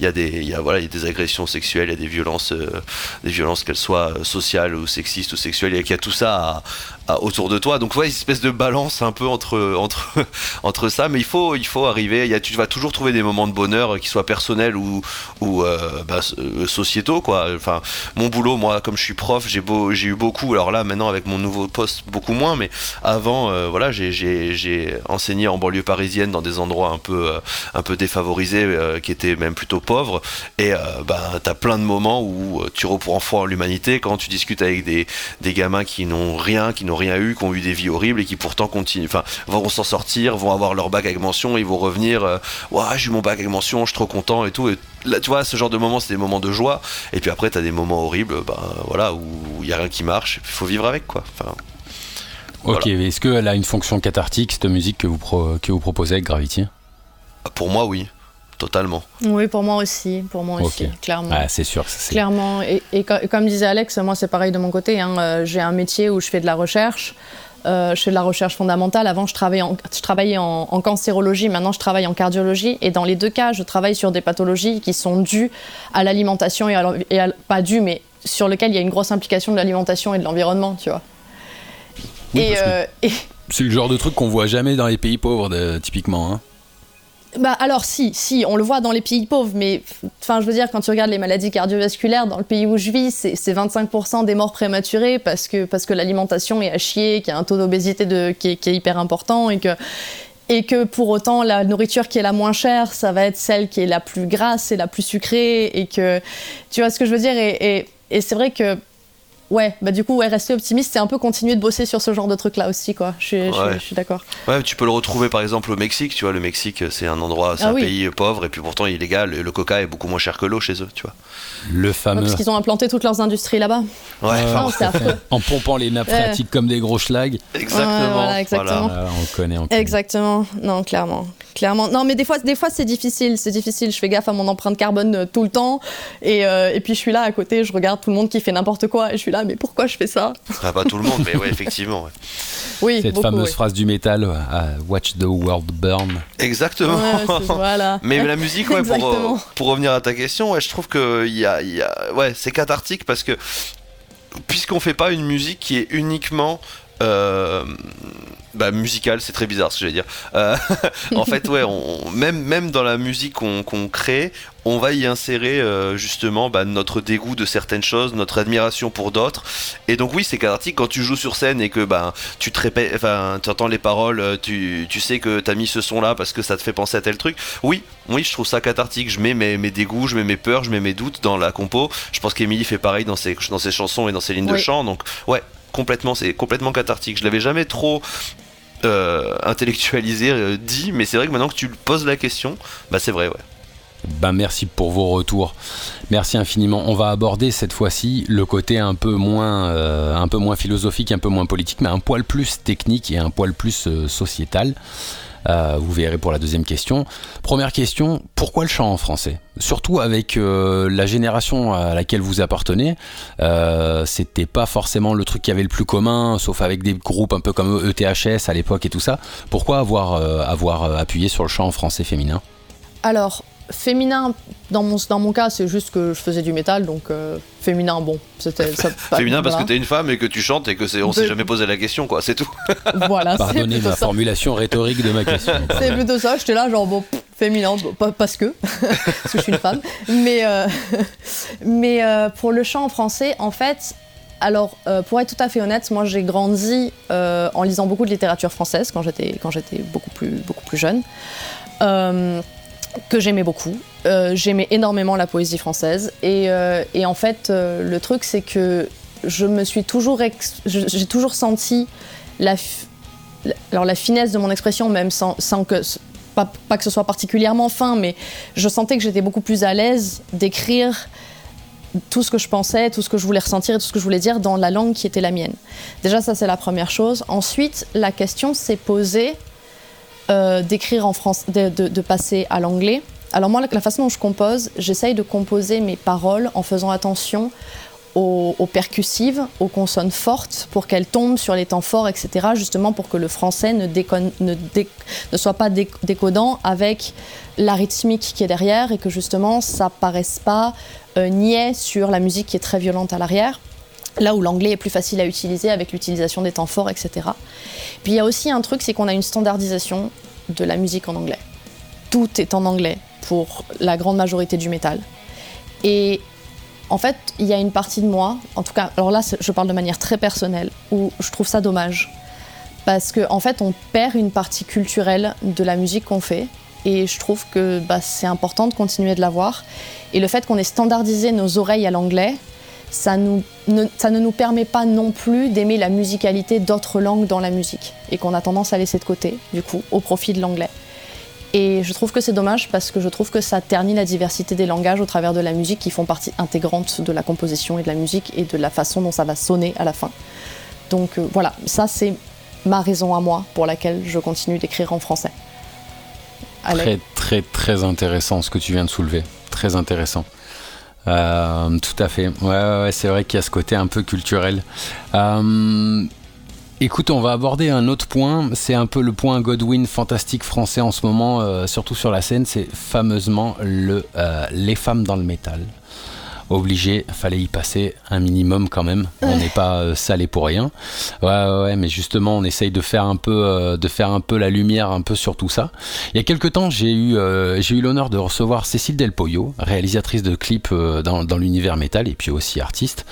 y a des y des agressions sexuelles il y a des violences euh, des violences qu'elles soient euh, sociales ou sexistes ou sexuelles et qu'il y a tout ça à- autour de toi. Donc ouais une espèce de balance un peu entre <laughs> entre entre ça. Mais il faut il faut arriver. Il y a, tu vas toujours trouver des moments de bonheur euh, qui soient personnels ou ou euh, bah, euh, sociétaux quoi. Enfin mon boulot moi comme je suis prof j'ai beau j'ai eu beaucoup. Alors là maintenant avec mon nouveau poste beaucoup moins. Mais avant voilà j'ai- j'ai j'ai enseigné en banlieue parisienne dans des endroits un peu un peu défavorisés qui étaient même plutôt pauvres. Et bah t'as plein de moments où tu reprends foi en l'humanité. Quand tu discutes avec des des gamins qui n'ont rien qui n'ont rien eu qui ont eu des vies horribles et qui pourtant continuent. Enfin vont s'en sortir vont avoir leur bac avec mention ils vont revenir euh, j'ai eu mon bac avec mention je suis trop content et tout. Et là tu vois ce genre de moments c'est des moments de joie. Et puis après t'as des moments horribles ben voilà où il y a rien qui marche il faut vivre avec quoi. Enfin
Ok, est-ce qu'elle a une fonction cathartique, cette musique que vous, pro- que vous proposez avec Gravity?
Pour moi oui totalement
Oui, pour moi aussi, pour moi aussi, clairement.
Ah, c'est sûr. que c'est-
Clairement, et, et co- et comme disait Alex, moi c'est pareil de mon côté. hein, euh, J'ai un métier où je fais de la recherche. Euh, je fais de la recherche fondamentale. Avant, je travaillais, en, je travaillais en, en cancérologie. Maintenant, je travaille en cardiologie. Et dans les deux cas, je travaille sur des pathologies qui sont dues à l'alimentation et, à, l'en- et à- pas dues, mais sur lesquelles il y a une grosse implication de l'alimentation et de l'environnement, tu vois.
Oui,
et, euh, et-
C'est le genre de truc qu'on voit jamais dans les pays pauvres, de- typiquement. hein.
Bah alors si, si, on le voit dans les pays pauvres, mais enfin je veux dire quand tu regardes les maladies cardiovasculaires dans le pays où je vis, c'est c'est 25% des morts prématurées parce que parce que l'alimentation est à chier, qu'il y a un taux d'obésité de- qui, est- hyper important et que et que pour autant la nourriture qui est la moins chère, ça va être celle qui est la plus grasse et la plus sucrée et que tu vois ce que je veux dire et- et c'est vrai que ouais bah du coup ouais, rester optimiste c'est un peu continuer de bosser sur ce genre de truc là aussi quoi. Je suis, je suis-
Ouais.
je suis d'accord.
Ouais, tu peux le retrouver par exemple au Mexique, tu vois, le Mexique c'est un endroit, c'est
Ah
un
oui.
pays pauvre et puis pourtant illégal, et le coca est beaucoup moins cher que l'eau chez eux, tu vois.
Le
Ouais,
fameux.
parce qu'ils ont implanté toutes leurs industries là-bas.
Ouais,
Non, affreux. <laughs>
en pompant les nappes
Ouais.
phréatiques comme des gros schlags.
exactement.
Ouais, voilà, exactement.
Ah, on connaît, on connaît.
Exactement, non, clairement. Clairement. Non, mais des fois, des fois c'est difficile, c'est difficile. Je fais gaffe à mon empreinte carbone euh, tout le temps. Et, euh, et puis, je suis là à côté, je regarde tout le monde qui fait n'importe quoi. Et je suis là, mais pourquoi je fais ça?
Enfin, pas tout le monde, mais ouais, effectivement. ouais.
Oui,
Cette
beaucoup,
fameuse
oui.
phrase du métal, ah, Watch the world burn.
Exactement.
Ouais, voilà. <laughs>
Mais la musique, ouais, pour, euh, pour revenir à ta question, ouais, je trouve que il y a, il y a- ouais, c'est cathartique parce que puisqu'on fait pas une musique qui est uniquement euh, bah, musicale, c'est très bizarre ce que je vais dire. Euh, <laughs> en fait, ouais, on, même, même dans la musique qu'on crée, on va y insérer euh, justement bah, notre dégoût de certaines choses, notre admiration pour d'autres. Et donc oui, c'est cathartique quand tu joues sur scène et que bah, tu te répètes, enfin, tu entends les paroles, euh, tu, tu sais que t'as mis ce son là parce que ça te fait penser à tel truc. Oui, oui, je trouve ça cathartique. Je mets mes, mes dégoûts, je mets mes peurs, je mets mes doutes dans la compo. Je pense qu'Emilie fait pareil dans ses, dans ses chansons et dans ses lignes de chant. Donc ouais, complètement, c'est complètement cathartique. Je l'avais jamais trop euh, intellectualisé, euh, dit, mais c'est vrai que maintenant que tu poses la question, bah c'est vrai, ouais.
Ben merci pour vos retours. Merci infiniment. On va aborder cette fois-ci le côté un peu moins, euh, un peu moins philosophique, un peu moins politique, mais un poil plus technique et un poil plus sociétal. Euh, vous verrez pour la deuxième question. Première question, pourquoi le chant en français? Surtout avec euh, la génération à laquelle vous appartenez, euh, c'était pas forcément le truc qui avait le plus commun, sauf avec des groupes un peu comme ETHS à l'époque et tout ça. Pourquoi avoir, avoir appuyé sur le chant en français féminin?
Alors, féminin, dans mon, dans mon cas, c'est juste que je faisais du métal, donc euh, féminin, bon, c'était ça. <laughs>
Féminin parce que
voilà.
t'es une femme et que tu chantes et que c'est, on s'est
De-
jamais posé la question, quoi, c'est tout. <laughs>
Voilà, c'est
Pardonnez ma
ça.
formulation rhétorique de ma <laughs> question.
C'est plutôt ça, j'étais là, genre, bon, pff, féminin, bon, pas- parce que, parce que je suis une femme. Mais, euh, mais euh, pour le chant en français, en fait, alors, euh, pour être tout à fait honnête, moi j'ai grandi euh, en lisant beaucoup de littérature française quand j'étais, quand j'étais beaucoup, plus, beaucoup plus jeune, euh, que j'aimais beaucoup. Euh, j'aimais énormément la poésie française. Et, euh, en fait, euh, le truc, c'est que je me suis toujours. j'ai toujours senti la, alors la finesse de mon expression, même sans, sans que pas, pas que ce soit particulièrement fin, mais je sentais que j'étais beaucoup plus à l'aise d'écrire tout ce que je pensais, tout ce que je voulais ressentir et tout ce que je voulais dire dans la langue qui était la mienne. Déjà, ça c'est la première chose. Ensuite, la question s'est posée euh, d'écrire en France, de, passer à l'anglais. Alors moi, la, façon dont je compose, j'essaye de composer mes paroles en faisant attention aux, percussives, aux consonnes fortes, pour qu'elles tombent sur les temps forts, etc., justement pour que le français ne, soit pas dé- décodant avec la rythmique qui est derrière et que justement ça paraisse pas euh, niais sur la musique qui est très violente à l'arrière. Là où l'anglais est plus facile à utiliser avec l'utilisation des temps forts, etc. Puis il y a aussi un truc, c'est qu'on a une standardisation de la musique en anglais. Tout est en anglais pour la grande majorité du métal. Et en fait, il y a une partie de moi, en tout cas, alors là, je parle de manière très personnelle, où je trouve ça dommage. Parce qu'en en fait, on perd une partie culturelle de la musique qu'on fait. Et je trouve que bah, c'est important de continuer de l'avoir. Et le fait qu'on ait standardisé nos oreilles à l'anglais, ça, ne, nous permet pas non plus d'aimer la musicalité d'autres langues dans la musique. Et qu'on a tendance à laisser de côté, du coup, au profit de l'anglais. Et je trouve que c'est dommage parce que je trouve que ça ternit la diversité des langages au travers de la musique qui font partie intégrante de la composition et de la musique et de la façon dont ça va sonner à la fin. Donc euh, voilà, ça c'est ma raison à moi pour laquelle je continue d'écrire en français.
Très, très, très intéressant ce que tu viens de soulever. Très intéressant. Euh, tout à fait. Ouais, c'est vrai qu'il y a ce côté un peu culturel. Euh, écoute, on va aborder un autre point. C'est un peu le point Godwin fantastique français en ce moment, euh, surtout sur la scène. C'est fameusement le, les femmes dans le métal. Obligé, fallait y passer un minimum quand même. On n'est pas euh, salé pour rien. Ouais, ouais, mais justement, on essaye de faire un peu, euh, de faire un peu la lumière, un peu sur tout ça. Il y a quelques temps, j'ai eu, euh, j'ai eu l'honneur de recevoir Cécile Del Pollo, réalisatrice de clips euh, dans, dans l'univers métal et puis aussi artiste,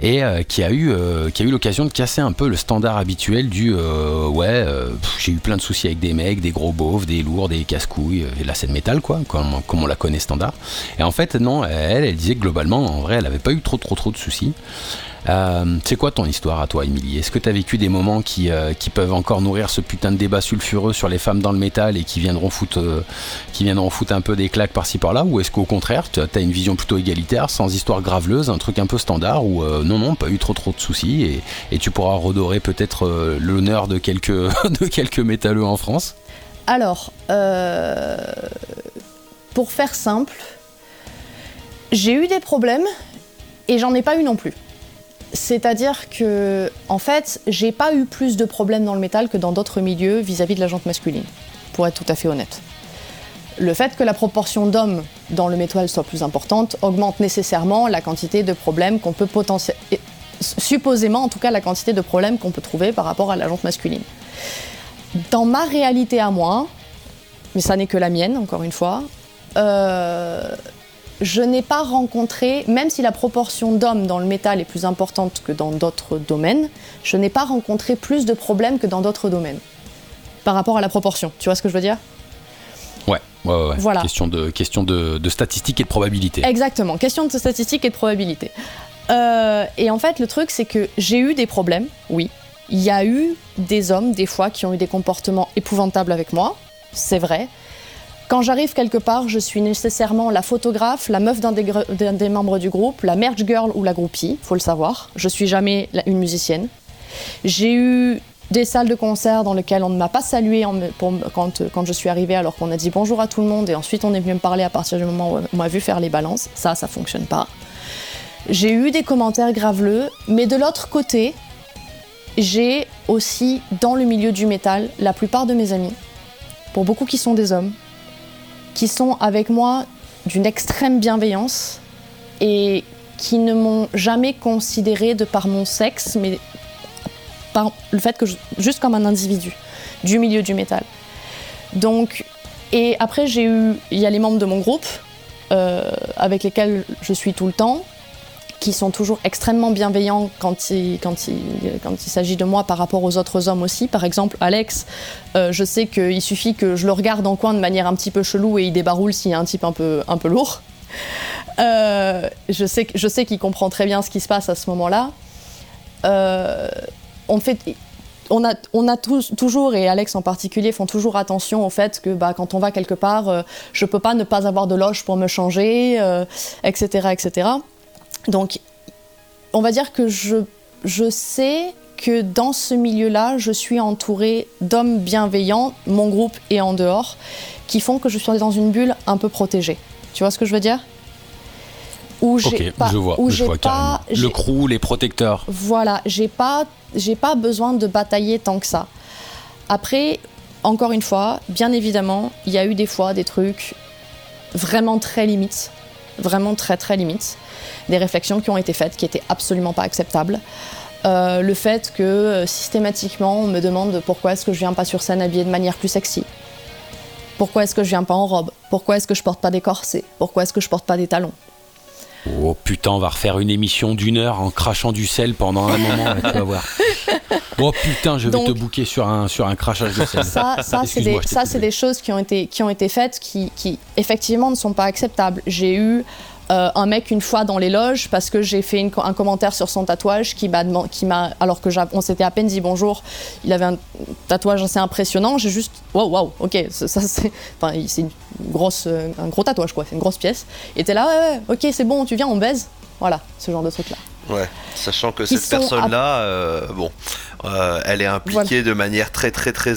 et qui a eu, qui a eu l'occasion de casser un peu le standard habituel du ouais, j'ai eu plein de soucis avec des mecs, des gros beaufs, des lourds, des casse-couilles, et la scène métal quoi, comme, comme on la connaît standard. Et en fait, non, elle, elle disait que globalement, en vrai, elle avait pas eu trop, trop, trop de soucis. Euh, c'est quoi ton histoire à toi, Émilie? Est-ce que tu as vécu des moments qui, euh, qui peuvent encore nourrir ce putain de débat sulfureux sur les femmes dans le métal et qui viendront foutre, euh, un peu des claques par-ci par-là? Ou est-ce qu'au contraire, tu as une vision plutôt égalitaire, sans histoire graveleuse, un truc un peu standard où non, non, pas eu trop trop de soucis et, tu pourras redorer peut-être l'honneur de quelques, <laughs> de quelques métalleux en France?
Alors, pour faire simple, j'ai eu des problèmes et j'en ai pas eu non plus. C'est-à-dire que, en fait, j'ai pas eu plus de problèmes dans le métal que dans d'autres milieux vis-à-vis de la jante masculine, pour être tout à fait honnête. Le fait que la proportion d'hommes dans le métal soit plus importante augmente nécessairement la quantité de problèmes qu'on peut potentiellement. supposément en tout cas la quantité de problèmes qu'on peut trouver par rapport à la jante masculine. Dans ma réalité à moi, mais ça n'est que la mienne, encore une fois, euh, je n'ai pas rencontré, même si la proportion d'hommes dans le métal est plus importante que dans d'autres domaines, je n'ai pas rencontré plus de problèmes que dans d'autres domaines. Par rapport à la proportion, tu vois ce que je veux dire?
Ouais, ouais, ouais.
Voilà.
Question, de, question de, de statistiques et de probabilités.
Exactement, question de statistiques et de probabilité. Euh, et en fait, le truc, c'est que j'ai eu des problèmes, oui. Il y a eu des hommes, des fois, qui ont eu des comportements épouvantables avec moi, c'est vrai. Quand j'arrive quelque part, je suis nécessairement la photographe, la meuf d'un des, membres du groupe, la merch girl ou la groupie, faut le savoir. Je suis jamais une musicienne. J'ai eu des salles de concert dans lesquelles on ne m'a pas salué en me- pour me- quand, euh, quand je suis arrivée, alors qu'on a dit bonjour à tout le monde et ensuite on est venu me parler à partir du moment où on m'a vu faire les balances. Ça, ça fonctionne pas. J'ai eu des commentaires graveleux, mais de l'autre côté, j'ai aussi dans le milieu du métal la plupart de mes amis, pour beaucoup qui sont des hommes, qui sont avec moi d'une extrême bienveillance et qui ne m'ont jamais considéré de par mon sexe, mais par le fait que je, juste comme un individu du milieu du métal. Donc, et après j'ai eu, il y a les membres de mon groupe euh, avec lesquels je suis tout le temps, qui sont toujours extrêmement bienveillants quand il, quand il, quand il s'agit de moi par rapport aux autres hommes aussi. Par exemple, Alex, euh, je sais qu'il suffit que je le regarde en coin de manière un petit peu chelou et il débaroule s'il y a un type un peu, un peu lourd. Euh, je sais, je sais qu'il comprend très bien ce qui se passe à ce moment-là. Euh, on fait, on a, on a toujours, et Alex en particulier, font toujours attention au fait que bah, quand on va quelque part, euh, je peux pas ne pas avoir de loge pour me changer, euh, etc., etc. Donc, on va dire que je, je sais que dans ce milieu-là, je suis entourée d'hommes bienveillants, mon groupe et en dehors, qui font que je suis dans une bulle un peu protégée. Tu vois ce que je veux dire? Où j'ai
Ok,
pas-
je vois,
où
je vois
pas-.
Le crew, les protecteurs.
voilà, j'ai pas, j'ai pas besoin de batailler tant que ça. Après, encore une fois, bien évidemment, il y a eu des fois des trucs vraiment très limites, vraiment très très limites, des réflexions qui ont été faites qui étaient absolument pas acceptables. Euh, le fait que euh, systématiquement on me demande pourquoi est-ce que je viens pas sur scène habillée de manière plus sexy, pourquoi est-ce que je viens pas en robe, pourquoi est-ce que je porte pas des corsets, pourquoi est-ce que je porte pas des talons?
Oh putain, on va refaire une émission d'une heure en crachant du sel pendant un moment, là, <laughs> tu vas voir. Oh putain, je vais
Donc-
te bouquer sur un, sur un crachage de sel.
Ça, ça c'est des, ça, des choses qui ont été, qui ont été faites qui, qui, effectivement, ne sont pas acceptables. J'ai eu euh, un mec une fois dans les loges parce que j'ai fait une un commentaire sur son tatouage qui m'a, qui m'a alors que on s'était à peine dit bonjour, il avait un tatouage assez impressionnant. J'ai juste, waouh, waouh, ok, ça, ça, c'est, enfin, c'est une grosse, euh, un gros tatouage quoi, c'est une grosse pièce. Et t'es là, ouais, ouais, ok, c'est bon, tu viens, on baise. Voilà, ce genre de truc là.
Ouais, sachant que cette
sont
personne-là, euh, bon, euh, elle est impliquée de manière très très très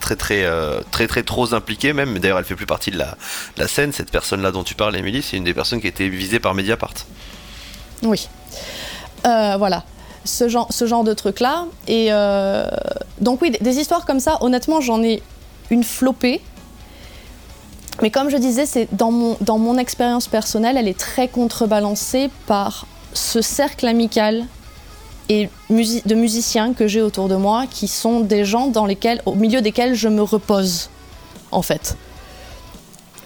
très très euh, très très trop impliquée même. D'ailleurs, elle fait plus partie de la, de la scène. Cette personne-là dont tu parles, Émilie, c'est une des personnes qui a été visée par Mediapart.
Oui. Euh, voilà. Ce genre, ce genre de truc-là. Et donc, oui, des, des histoires comme ça, honnêtement, j'en ai une flopée. Mais comme je disais, c'est dans mon, dans mon expérience personnelle, elle est très contrebalancée par ce cercle amical et de musiciens que j'ai autour de moi, qui sont des gens dans lesquels, au milieu desquels je me repose, en fait.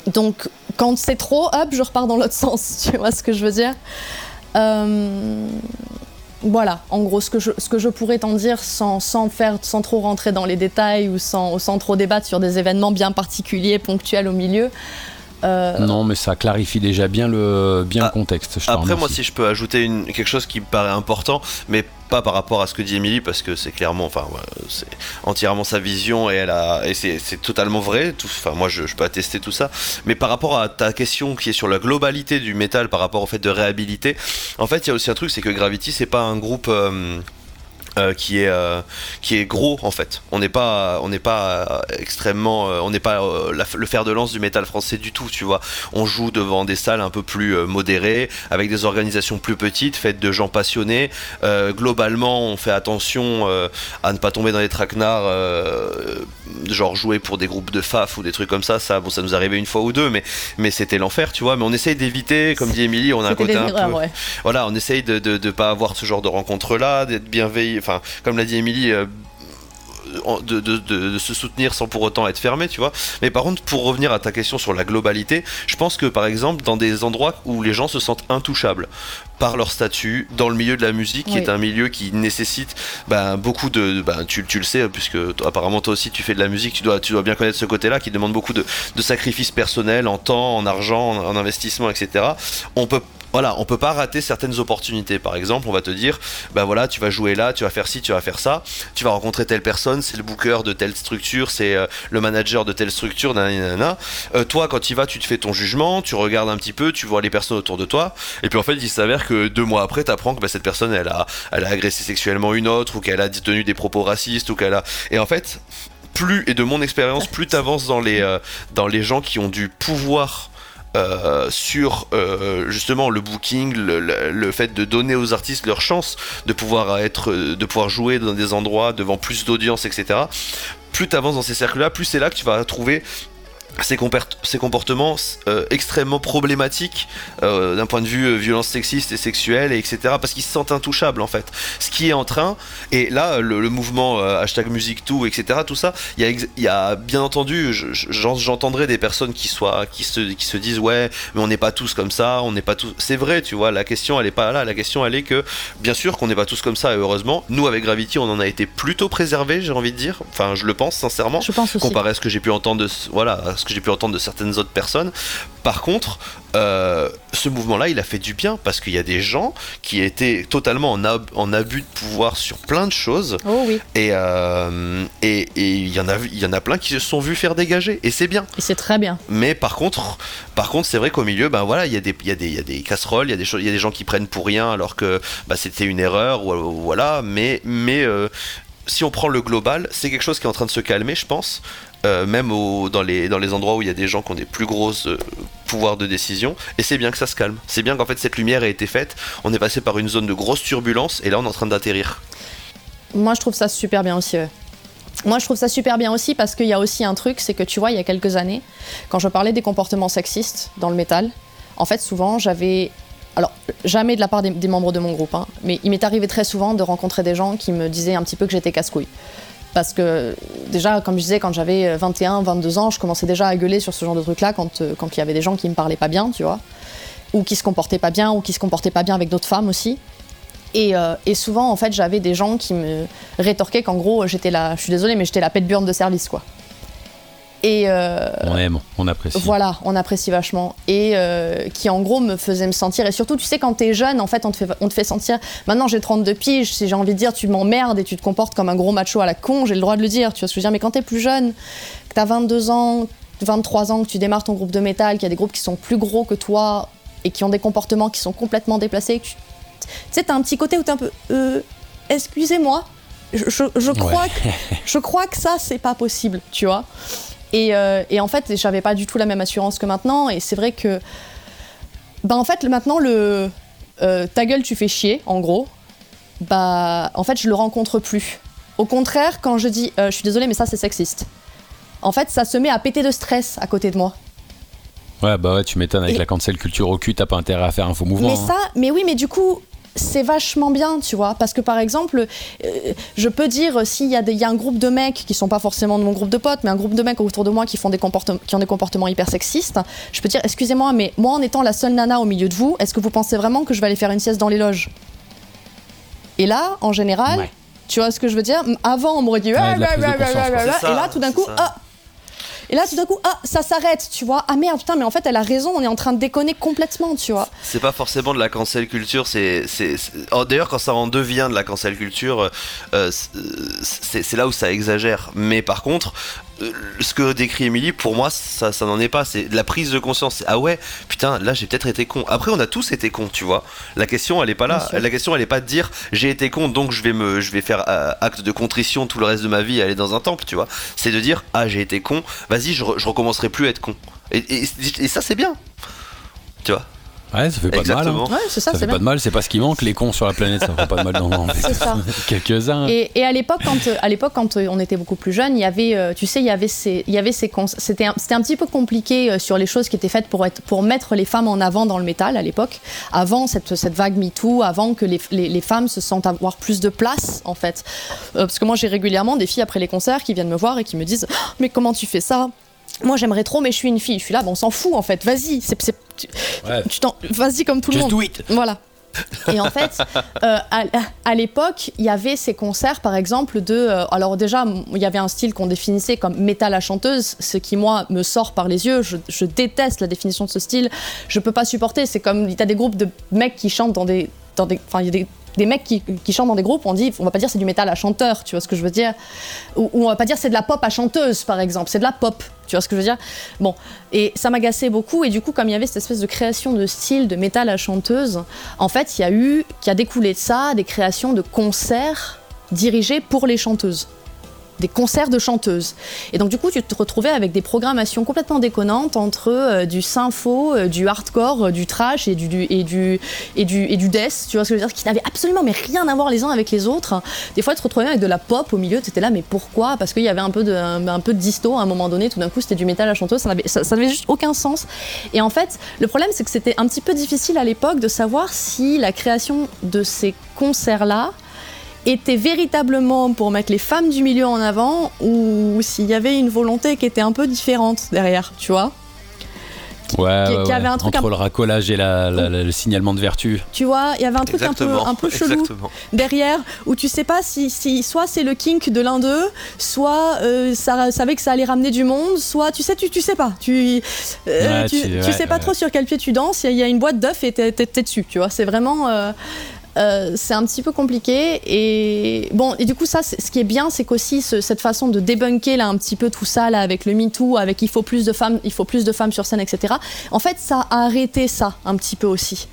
Donc, quand c'est trop, hop, je repars dans l'autre <laughs> sens. Tu vois ce que je veux dire? Euh, voilà, en gros, ce que je, pourrais t'en dire sans, sans, faire, sans trop rentrer dans les détails ou sans trop débattre sur des événements bien particuliers, ponctuels au milieu. Euh,
Non, mais ça clarifie déjà bien le, bien
Ah,
le contexte. je
Après, moi, si je peux ajouter une, quelque chose qui me paraît important, mais pas par rapport à ce que dit Émilie, parce que c'est clairement, enfin, ouais, c'est entièrement sa vision et elle a, et c'est c'est totalement vrai. Tout, enfin, moi, je, je peux attester tout ça. Mais par rapport à ta question qui est sur la globalité du métal, par rapport au fait de réhabiliter, en fait, il y a aussi un truc, c'est que Gravity, c'est pas un groupe. euh, euh, qui est euh, qui est gros en fait. On n'est pas on n'est pas euh, extrêmement on n'est pas la- le fer de lance du métal français du tout, tu vois. On joue devant des salles un peu plus modérées avec des organisations plus petites faites de gens passionnés. Globalement, on fait attention à ne pas tomber dans les traquenards genre jouer pour des groupes de faf ou des trucs comme ça, ça bon ça nous arrivait une fois ou deux mais mais c'était l'enfer, tu vois, mais on essaye d'éviter comme dit Émilie, on a un côté un
erreurs,
peu
ouais.
voilà, on essaye de ne pas avoir ce genre de rencontre-là, d'être bienveillant, enfin, comme l'a dit Émilie, euh, de, de- de- de se soutenir sans pour autant être fermé, tu vois. Mais par contre, pour revenir à ta question sur la globalité, je pense que par exemple, dans des endroits où les gens se sentent intouchables par leur statut, dans le milieu de la musique, qui est un milieu qui nécessite ben, beaucoup de. ben, tu, tu le sais, puisque toi, apparemment toi aussi tu fais de la musique, tu dois, tu dois bien connaître ce côté-là, qui demande beaucoup de, de sacrifices personnels en temps, en argent, en, en investissement, etc. On peut voilà, on peut pas rater certaines opportunités. Par exemple, on va te dire, bah voilà, tu vas jouer là, tu vas faire ci, tu vas faire ça, tu vas rencontrer telle personne, c'est le booker de telle structure, c'est euh, le manager de telle structure, nanana. Euh, toi, quand tu vas, tu te fais ton jugement, tu regardes un petit peu, tu vois les personnes autour de toi, et puis en fait, il s'avère que deux mois après, tu apprends que bah, cette personne, elle a, elle a agressé sexuellement une autre, ou qu'elle a tenu des propos racistes, ou qu'elle a. Et en fait, plus, et de mon expérience, plus tu avances dans les, euh, dans les gens qui ont du pouvoir euh, sur euh, justement le booking, le, fait de donner aux artistes leur chance de pouvoir être, de pouvoir jouer dans des endroits devant plus d'audience, etc. Plus tu avances dans ces cercles-là, plus c'est là que tu vas trouver ces, comportements euh, extrêmement problématiques euh, d'un point de vue euh, violence sexiste et sexuelle, et etc. Parce qu'ils se sentent intouchables en fait. Ce qui est en train, et là le, le mouvement hashtag musique tout, etc. Tout ça, il y a, y bien entendu, je- je- j'en- j'entendrai des personnes qui soient, qui se, qui se disent ouais, mais on n'est pas tous comme ça, on n'est pas tous. C'est vrai, tu vois. La question elle est pas là. La question elle est que bien sûr qu'on n'est pas tous comme ça et heureusement, nous avec Gravity on en a été plutôt préservés, j'ai envie de dire. Enfin, je le pense sincèrement
Je pense aussi.
comparé à ce que j'ai pu entendre de, voilà, ce que j'ai pu entendre de certaines autres personnes. Par contre, euh, ce mouvement-là, il a fait du bien parce qu'il y a des gens qui étaient totalement en, ab- en abus de pouvoir sur plein de choses
Oh oui,
et euh, et et il y en a il y en a plein qui se sont vus faire dégager et c'est bien.
et c'est très bien.
Mais par contre, par contre, c'est vrai qu'au milieu, ben voilà, il y a des, il y a des, il y a des casseroles, il y a des choses, il y a des gens qui prennent pour rien alors que bah, c'était une erreur, voilà. Mais, mais euh, si on prend le global, c'est quelque chose qui est en train de se calmer, je pense. Euh, même au- dans, les, dans les endroits où il y a des gens qui ont des plus grosses euh, pouvoirs de décision, et c'est bien que ça se calme. C'est bien qu'en fait cette lumière ait été faite. On est passé par une zone de grosse turbulence, et là on est en train d'atterrir.
Moi, je trouve ça super bien aussi. Moi, je trouve ça super bien aussi parce qu'il y a aussi un truc, c'est que tu vois, il y a quelques années, quand je parlais des comportements sexistes dans le métal, en fait, souvent, j'avais. Alors, jamais de la part des, des membres de mon groupe, hein, mais il m'est arrivé très souvent de rencontrer des gens qui me disaient un petit peu que j'étais casse-couille. Parce que, déjà, comme je disais, quand j'avais 21, 22 ans, je commençais déjà à gueuler sur ce genre de truc-là quand, euh, quand il y avait des gens qui me parlaient pas bien, tu vois, ou qui se comportaient pas bien, ou qui se comportaient pas bien avec d'autres femmes aussi. Et, euh, et souvent, en fait, j'avais des gens qui me rétorquaient qu'en gros, j'étais la, je suis désolée, mais j'étais la pète burne de service, quoi. Et euh,
On aime, on apprécie.
voilà, on apprécie vachement. Et euh, qui, en gros, me faisait me sentir. Et surtout, tu sais, quand t'es jeune, en fait, on te fait, on te fait sentir. Maintenant, j'ai 32 piges, si j'ai envie de dire, tu m'emmerdes et tu te comportes comme un gros macho à la con, j'ai le droit de le dire, tu vois ce que je veux dire. Mais quand t'es plus jeune, que t'as 22 ans, 23 ans, que tu démarres ton groupe de métal, qu'il y a des groupes qui sont plus gros que toi et qui ont des comportements qui sont complètement déplacés, tu sais, t'as un petit côté où t'es un peu. Euh, excusez-moi, je, je- je crois que, <laughs> je crois que ça, c'est pas possible, tu vois. Et, euh, et en fait, j'avais pas du tout la même assurance que maintenant. Et c'est vrai que. Bah, en fait, maintenant, le. euh, ta gueule, tu fais chier, en gros. Bah, en fait, je le rencontre plus. Au contraire, quand je dis euh, je suis désolée, mais ça, c'est sexiste. En fait, ça se met à péter de stress à côté de moi.
Ouais, bah ouais, tu m'étonnes, avec
Et-
la cancel culture au cul, t'as pas intérêt à faire un faux mouvement.
Mais
hein.
ça, mais oui, mais du coup, c'est vachement bien, tu vois. Parce que par exemple, euh, je peux dire, euh, s'il y, a des- il y a un groupe de mecs qui sont pas forcément de mon groupe de potes, mais un groupe de mecs autour de moi qui, font des comportements, qui ont des comportements hyper sexistes, je peux dire, excusez-moi, mais moi en étant la seule nana au milieu de vous, est-ce que vous pensez vraiment que je vais aller faire une sieste dans les loges? Et là, en général,
Ouais.
tu vois ce que je veux dire? Avant, on m'aurait dit,
Ouais,
ah, et là, tout d'un coup, ah et là, tout d'un coup, ah, ça s'arrête, tu vois. Ah merde, putain, mais en fait, elle a raison, on est en train de déconner complètement, tu vois.
C'est pas forcément de la cancel culture, c'est. oh, D'ailleurs, quand ça en devient de la cancel culture, euh, c'est c'est là où ça exagère. Mais par contre, euh, ce que décrit Emily, pour moi, ça, ça n'en est pas. C'est de la prise de conscience. Ah ouais, putain, là j'ai peut-être été con. Après, on a tous été cons, tu vois. La question, elle est pas là. La question, elle est pas de dire j'ai été con, donc je vais me, je vais faire euh, acte de contrition tout le reste de ma vie et aller dans un temple, tu vois. C'est de dire ah j'ai été con, vas-y, je, re- je recommencerai plus à être con. Et, et- et ça, c'est bien. Tu vois.
Ouais, ça fait pas de mal. Hein.
Ouais, c'est ça,
Ça
c'est
fait
bien.
pas de mal, c'est pas ce qui manque, les cons sur la planète, ça fait pas de mal <laughs>
ça. <laughs>
quelques-uns.
Et, et à l'époque, quand, euh, à l'époque, quand euh, on était beaucoup plus jeunes, il y avait, euh, tu sais, il y avait ces, il y avait ces, cons- c'était un, c'était un petit peu compliqué sur les choses qui étaient faites pour être, pour mettre les femmes en avant dans le métal à l'époque, avant cette, cette vague MeToo, avant que les, les, les femmes se sentent avoir plus de place en fait. Euh, parce que moi, j'ai régulièrement des filles après les concerts qui viennent me voir et qui me disent, Ah, mais comment tu fais ça? Moi j'aimerais trop mais je suis une fille. Je suis là, bon, on s'en fout en fait. Vas-y, c'est, c'est- tu,
Ouais.
tu t'en- vas-y comme tout le monde.
do it.
Voilà. Et en fait, <laughs> euh, à, à l'époque, il y avait ces concerts, par exemple, de. euh, alors, déjà, il y avait un style qu'on définissait comme métal à chanteuse, ce qui, moi, me sort par les yeux. Je, je déteste la définition de ce style. Je peux pas supporter. C'est comme. Tu as des groupes de mecs qui chantent dans des. Dans des y a des. Des mecs qui, chantent dans des groupes, on dit, on va pas dire c'est du métal à chanteur, tu vois ce que je veux dire, ou, ou on va pas dire c'est de la pop à chanteuse, par exemple, c'est de la pop, tu vois ce que je veux dire. Bon, et ça m'agaçait beaucoup, et du coup, comme il y avait cette espèce de création de style de métal à chanteuse, en fait, il y a eu, qui a découlé de ça, des créations de concerts dirigés pour les chanteuses. Des concerts de chanteuses. Et donc du coup, tu te retrouvais avec des programmations complètement déconnantes entre euh, du sympho, euh, du hardcore, euh, du trash et du, et du et du et du death, tu vois ce que je veux dire, qui n'avaient absolument mais rien à voir les uns avec les autres. Des fois, tu te retrouvais avec de la pop au milieu, tu étais là, mais pourquoi? Parce qu'il y avait un peu de un, peu de disto à un moment donné. Tout d'un coup, c'était du métal à chanteuse, ça n'avait ça, juste aucun sens. Et en fait, le problème, c'est que c'était un petit peu difficile à l'époque de savoir si la création de ces concerts-là était véritablement pour mettre les femmes du milieu en avant ou s'il y avait une volonté qui était un peu différente derrière, tu vois.
Ouais,
qui-
ouais,
qui avait un truc
Entre
un-
le racolage et la- la- la- le signalement de vertu.
Tu vois, il y avait un truc un peu, un peu chelou
Exactement.
derrière où tu sais pas si, si soit c'est le kink de l'un d'eux, soit euh, ça savait que ça allait ramener du monde, soit tu sais, tu, tu sais pas. Tu, euh,
Ouais,
tu,
tu-
tu
ouais,
sais pas
ouais.
trop sur quel pied tu danses. Il y, a- il y a une boîte d'œufs et t'es dessus, tu vois. C'est vraiment. euh, euh, c'est un petit peu compliqué et bon et du coup ça ce qui est bien c'est qu'aussi ce- cette façon de débunker là un petit peu tout ça là avec le MeToo avec il faut plus de femmes il faut plus de femmes sur scène etc en fait ça a arrêté ça un petit peu aussi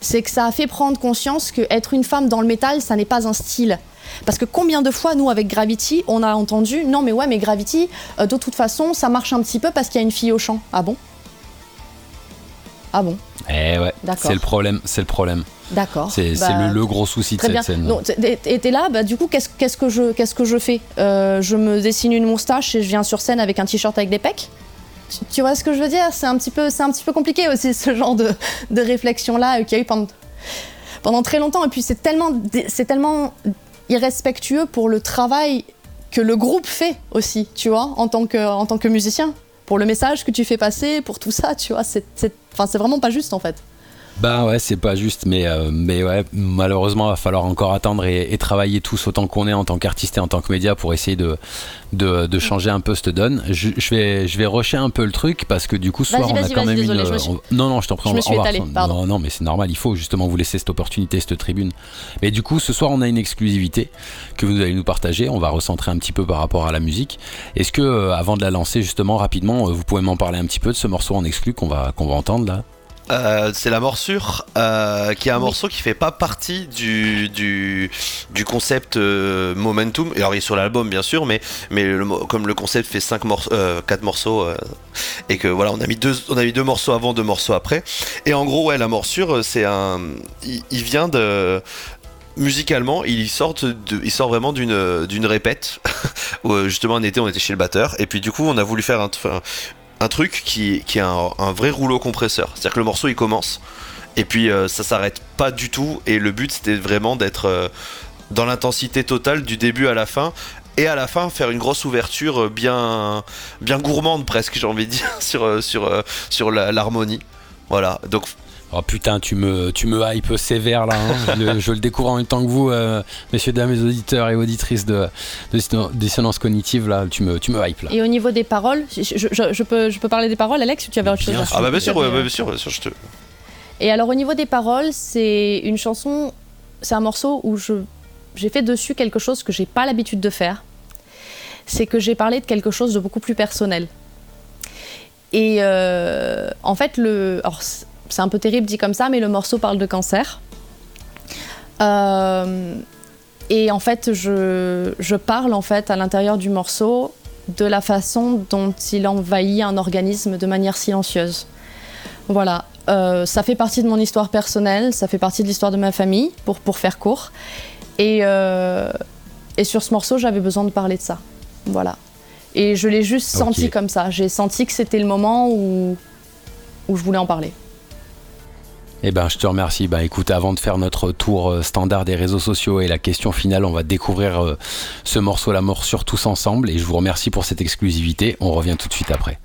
c'est que ça a fait prendre conscience que être une femme dans le métal, ça n'est pas un style. Parce que combien de fois, nous, avec Gravity, on a entendu non, mais ouais, mais Gravity, euh, de toute façon, ça marche un petit peu parce qu'il y a une fille au chant. Ah bon? Ah bon
Eh ouais,
D'accord.
c'est le problème, c'est le problème.
D'accord.
C'est
Bah,
le, le gros souci de
Très
cette
bien.
scène.
Donc, t'es- t'es là, bah, du coup, qu'est-ce que je, qu'est-ce que je fais Euh, Je me dessine une moustache et je viens sur scène avec un t-shirt avec des pecs tu, vois ce que je veux dire? C'est un petit peu, c'est un petit peu compliqué aussi ce genre de, de réflexion là qu'il y a eu pendant pendant très longtemps. Et puis c'est tellement, dé- c'est tellement irrespectueux pour le travail que le groupe fait aussi, tu vois, en tant que, en tant que musicien. Pour le message que tu fais passer, pour tout ça, tu vois, c'est, enfin, c'est vraiment pas juste en fait.
Bah ouais, c'est pas juste, mais, euh, mais ouais, malheureusement, va falloir encore attendre et, et travailler tous autant qu'on est en tant qu'artiste et en tant que média pour essayer de, de, de changer un peu cette donne. Je, je vais, je vais rusher un peu le truc parce que du coup, ce soir, on a quand même
désolé,
une.
suis-
on- Non, non, je t'en prie,
je
on
me
va-
suis
on va
étalée, pardon.
Non, non, mais c'est normal, il faut justement vous laisser cette opportunité, cette tribune. Mais du coup, ce soir, on a une exclusivité que vous allez nous partager. On va recentrer un petit peu par rapport à la musique. Est-ce que, euh, avant de la lancer, justement, rapidement, euh, vous pouvez m'en parler un petit peu de ce morceau en exclu qu'on va, qu'on va entendre là?
Euh, c'est la morsure, euh, qui est un
Oui.
morceau qui fait pas partie du, du, du concept euh, Momentum. Et Alors il est sur l'album bien sûr, mais, mais le comme le concept fait 5 morceaux, 4 morceaux, et que voilà, on a mis deux, on a mis deux morceaux avant, deux morceaux après. Et en gros, ouais, la morsure, c'est un, il, il vient de musicalement, il sort, de, il sort vraiment d'une d'une répète. <laughs> où, justement, un été, on était chez le batteur, et puis du coup, on a voulu faire un, un, truc qui, qui est un, vrai rouleau compresseur. C'est-à-dire que le morceau, il commence, et puis euh, ça s'arrête pas du tout, et le but, c'était vraiment d'être euh, dans l'intensité totale du début à la fin. Et à la fin, faire une grosse ouverture euh, bien, bien gourmande presque, j'ai envie de dire, <laughs> sur, sur, l'harmonie. Voilà, donc
Oh putain, tu me, tu me hype sévère là. hein. je, le- je le découvre en même temps que vous, euh, messieurs, dames, les auditeurs et auditrices de, de Disson- Dissonance Cognitive. Là, tu me, tu me hype là.
Et au niveau des paroles, je, je- je- je peux, je peux parler des paroles, Alex, ou tu avais autre chose à-.
Ah bah bien sûr, ouais, bien sûr, bien sûr, je te...
Et alors au niveau des paroles, c'est une chanson, c'est un morceau où je j'ai fait dessus quelque chose que j'ai pas l'habitude de faire. C'est que j'ai parlé de quelque chose de beaucoup plus personnel. Et euh, en fait, le, alors, c'est un peu terrible dit comme ça, mais le morceau parle de cancer. Euh, et en fait, je, je parle en fait à l'intérieur du morceau de la façon dont il envahit un organisme de manière silencieuse. Voilà, Euh, ça fait partie de mon histoire personnelle, ça fait partie de l'histoire de ma famille, pour, pour faire court. Et, euh, et sur ce morceau, j'avais besoin de parler de ça. Voilà. Et je l'ai juste senti comme ça. J'ai senti que c'était le moment où, où je voulais en parler.
Eh ben, je te remercie. Bah, écoute, avant de faire notre tour euh, standard des réseaux sociaux et la question finale, on va découvrir euh, ce morceau La mort sur tous ensemble. Et je vous remercie pour cette exclusivité. On revient tout de suite après.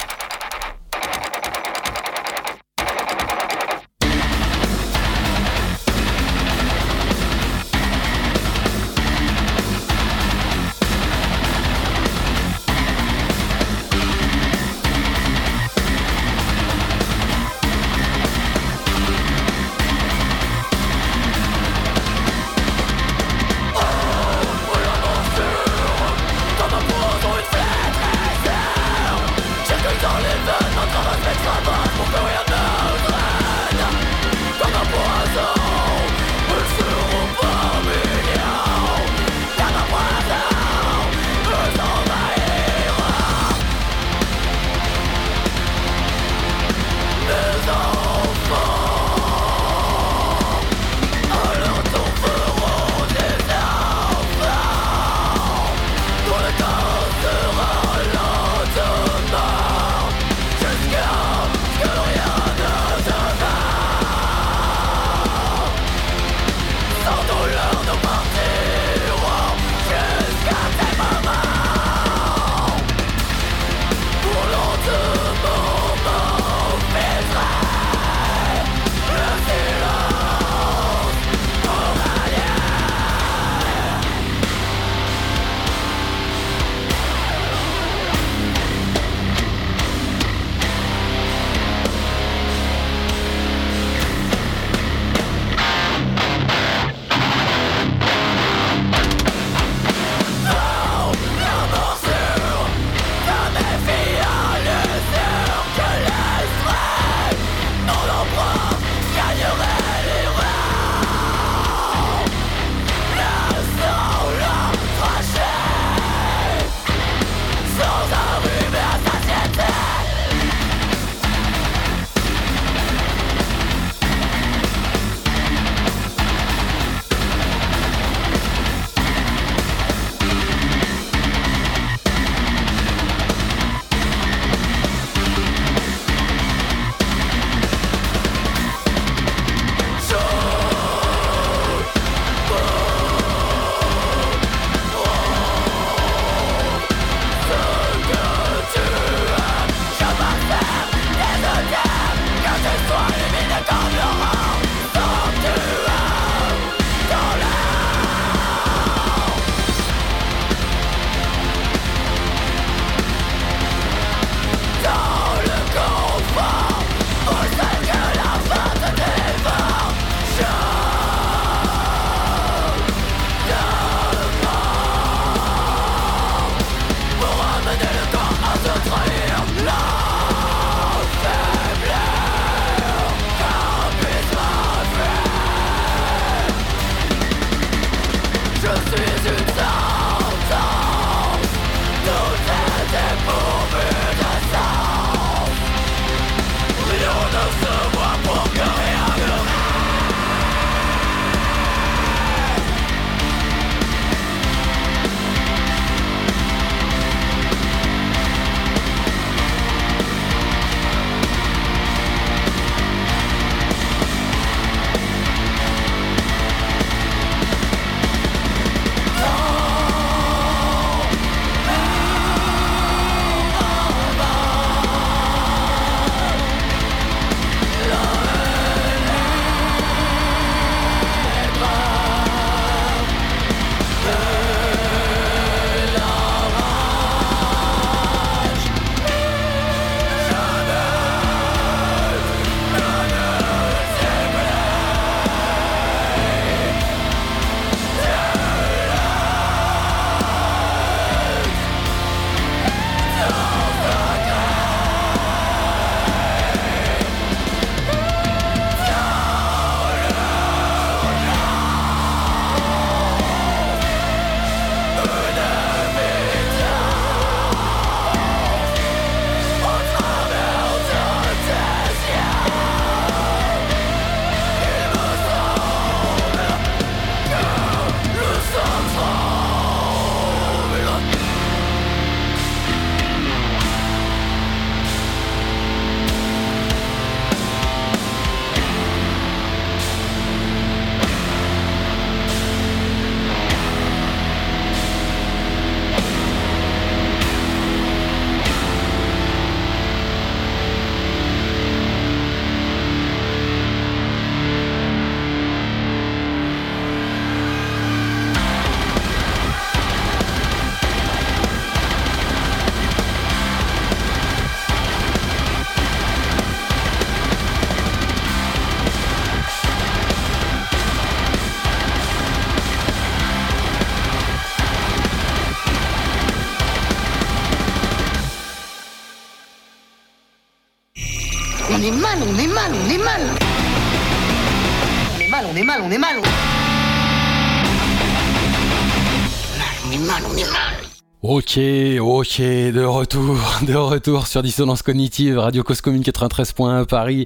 Ok, ok, de retour, <laughs> de retour sur Dissonance Cognitive, Radio Cause Commune 93.1 Paris.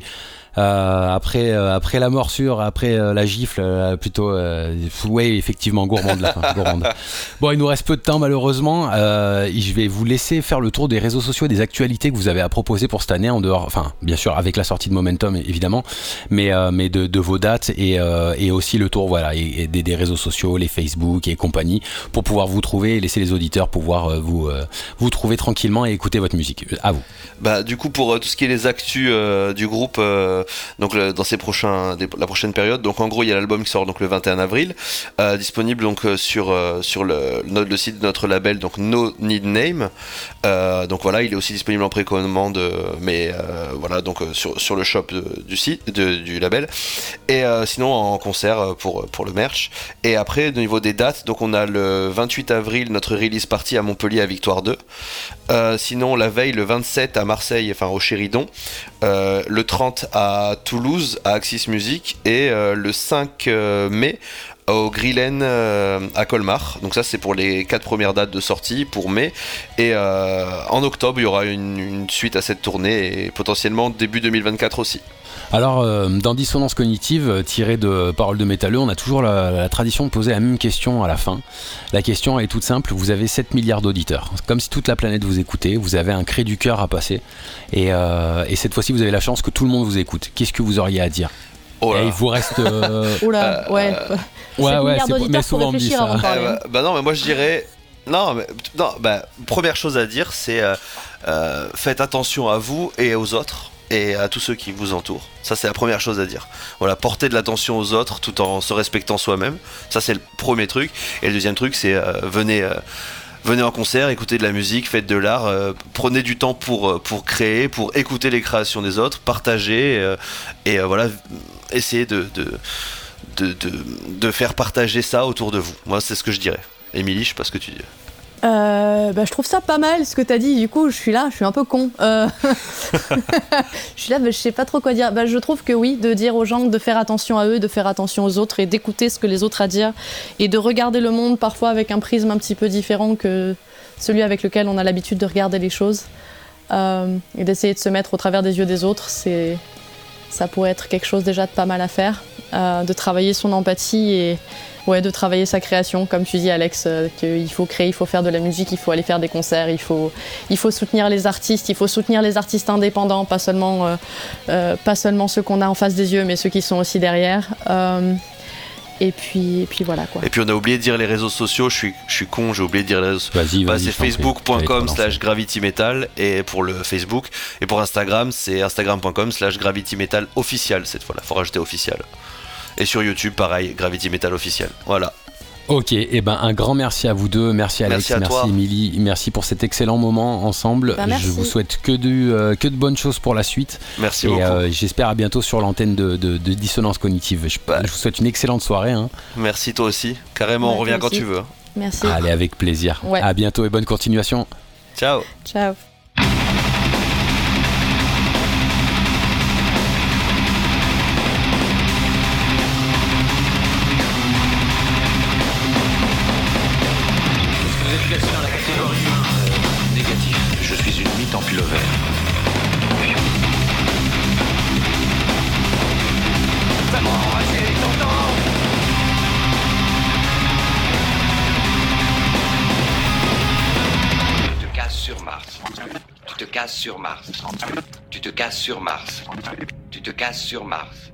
Euh, après, euh, après la morsure, après euh, la gifle, euh, plutôt, euh, ouais, effectivement, gourmande gourmande. <laughs> Bon, il nous reste peu de temps malheureusement. Euh, je vais vous laisser faire le tour des réseaux sociaux, et des actualités que vous avez à proposer pour cette année, en dehors, enfin, bien sûr, avec la sortie de Momentum, évidemment, mais, euh, mais de, de vos dates et, euh, et aussi le tour, voilà, et, et des, des réseaux sociaux, les Facebook et compagnie, pour pouvoir vous trouver et laisser les auditeurs pouvoir euh, vous, euh, vous trouver tranquillement et écouter votre musique. À vous.
Bah, du coup, pour euh, tout ce qui est les actus euh, du groupe, euh, donc le- dans ces prochains, la prochaine période, donc en gros, il y a l'album qui sort donc le 21 avril, euh, disponible donc euh, sur euh, sur le, site de notre label, donc No Need Name. Euh, donc voilà, il est aussi disponible en précommande, euh, mais euh, voilà, donc euh, sur, sur le shop du site, du label. Et euh, sinon en concert euh, pour pour le merch. Et après, au niveau des dates, donc on a le 28 avril notre release party à Montpellier à Victoire 2. Euh, sinon, la veille, le 27 à Marseille, enfin au Chéridon. Euh, le 30 à Toulouse, à Axis Music. Et euh, le 5 euh, mai au Grillen euh, à Colmar. Donc ça, c'est pour les quatre premières dates de sortie pour mai. Et euh, en octobre, il y aura une, suite à cette tournée et potentiellement début 2024 aussi.
Alors, euh, dans Dissonance Cognitive, euh, tiré de Paroles de métalleux, on a toujours la, tradition de poser la même question à la fin. La question est toute simple, vous avez 7 milliards d'auditeurs. Comme si toute la planète vous écoutait, vous avez un cri du cœur à passer. Et cette fois-ci, vous avez la chance que tout le monde vous écoute. Qu'est-ce que vous auriez à dire?
Oh là.
Et il vous reste... euh, <laughs>
Oula, ouais.
ouais, ouais,
milliards
c'est mais
pour
souvent dit ça.
avant de parler.
Eh bah, bah non, mais moi je dirais. Non, mais, non bah, première chose à dire, c'est euh, euh, faites attention à vous et aux autres et à tous ceux qui vous entourent. Ça, c'est la première chose à dire. Voilà, porter de l'attention aux autres tout en se respectant soi-même. Ça, c'est le premier truc. Et le deuxième truc, c'est euh, venez. euh, Venez en concert, écoutez de la musique, faites de l'art, euh, prenez du temps pour, euh, pour créer, pour écouter les créations des autres, partager euh, et voilà, essayez de, de faire partager ça autour de vous. Moi, c'est ce que je dirais. Émilie, je sais pas ce que tu dis.
Euh, bah, je trouve ça pas mal ce que t'as dit. Du coup, je suis là, je suis un peu con. Euh, <laughs> <laughs> je suis là, mais je sais pas trop quoi dire. Bah, je trouve que oui, de dire aux gens de faire attention à eux, de faire attention aux autres et d'écouter ce que les autres ont à dire et de regarder le monde parfois avec un prisme un petit peu différent que celui avec lequel on a l'habitude de regarder les choses Euh, et d'essayer de se mettre au travers des yeux des autres, c'est ça pourrait être quelque chose déjà de pas mal à faire, Euh, de travailler son empathie et ouais, de travailler sa création, comme tu dis Alex, euh, qu'il faut créer, il faut faire de la musique, il faut aller faire des concerts, il faut, il faut soutenir les artistes, il faut soutenir les artistes indépendants, pas seulement, euh, euh, pas seulement ceux qu'on a en face des yeux, mais ceux qui sont aussi derrière. Euh, et puis, et puis voilà quoi.
Et puis on a oublié de dire les réseaux sociaux, je suis, je suis con, j'ai oublié de dire les réseaux sociaux.
Vas-y,
Bah,
vas-y.
c'est facebook.com slash gravity metal et pour le Facebook et pour Instagram c'est instagram.com slash gravity metal official cette fois là faut rajouter official et sur YouTube pareil gravity metal official voilà
Ok, et ben un grand merci à vous deux, merci Alex,
Merci à
merci. Émilie, merci pour cet excellent moment ensemble.
Bah, merci.
Je vous souhaite que de, euh, que de bonnes choses pour la suite.
merci
Et
beaucoup
euh, j'espère à bientôt sur l'antenne de, de- de Dissonance Cognitive. Je,
Bah.
je vous souhaite une excellente soirée. hein.
merci toi aussi carrément on revient quand
aussi.
tu veux.
Merci.
Allez, avec plaisir.
Ouais.
À bientôt et bonne continuation.
ciao
Ciao.
Sur Mars. Tu te casses sur Mars. Tu te casses sur Mars.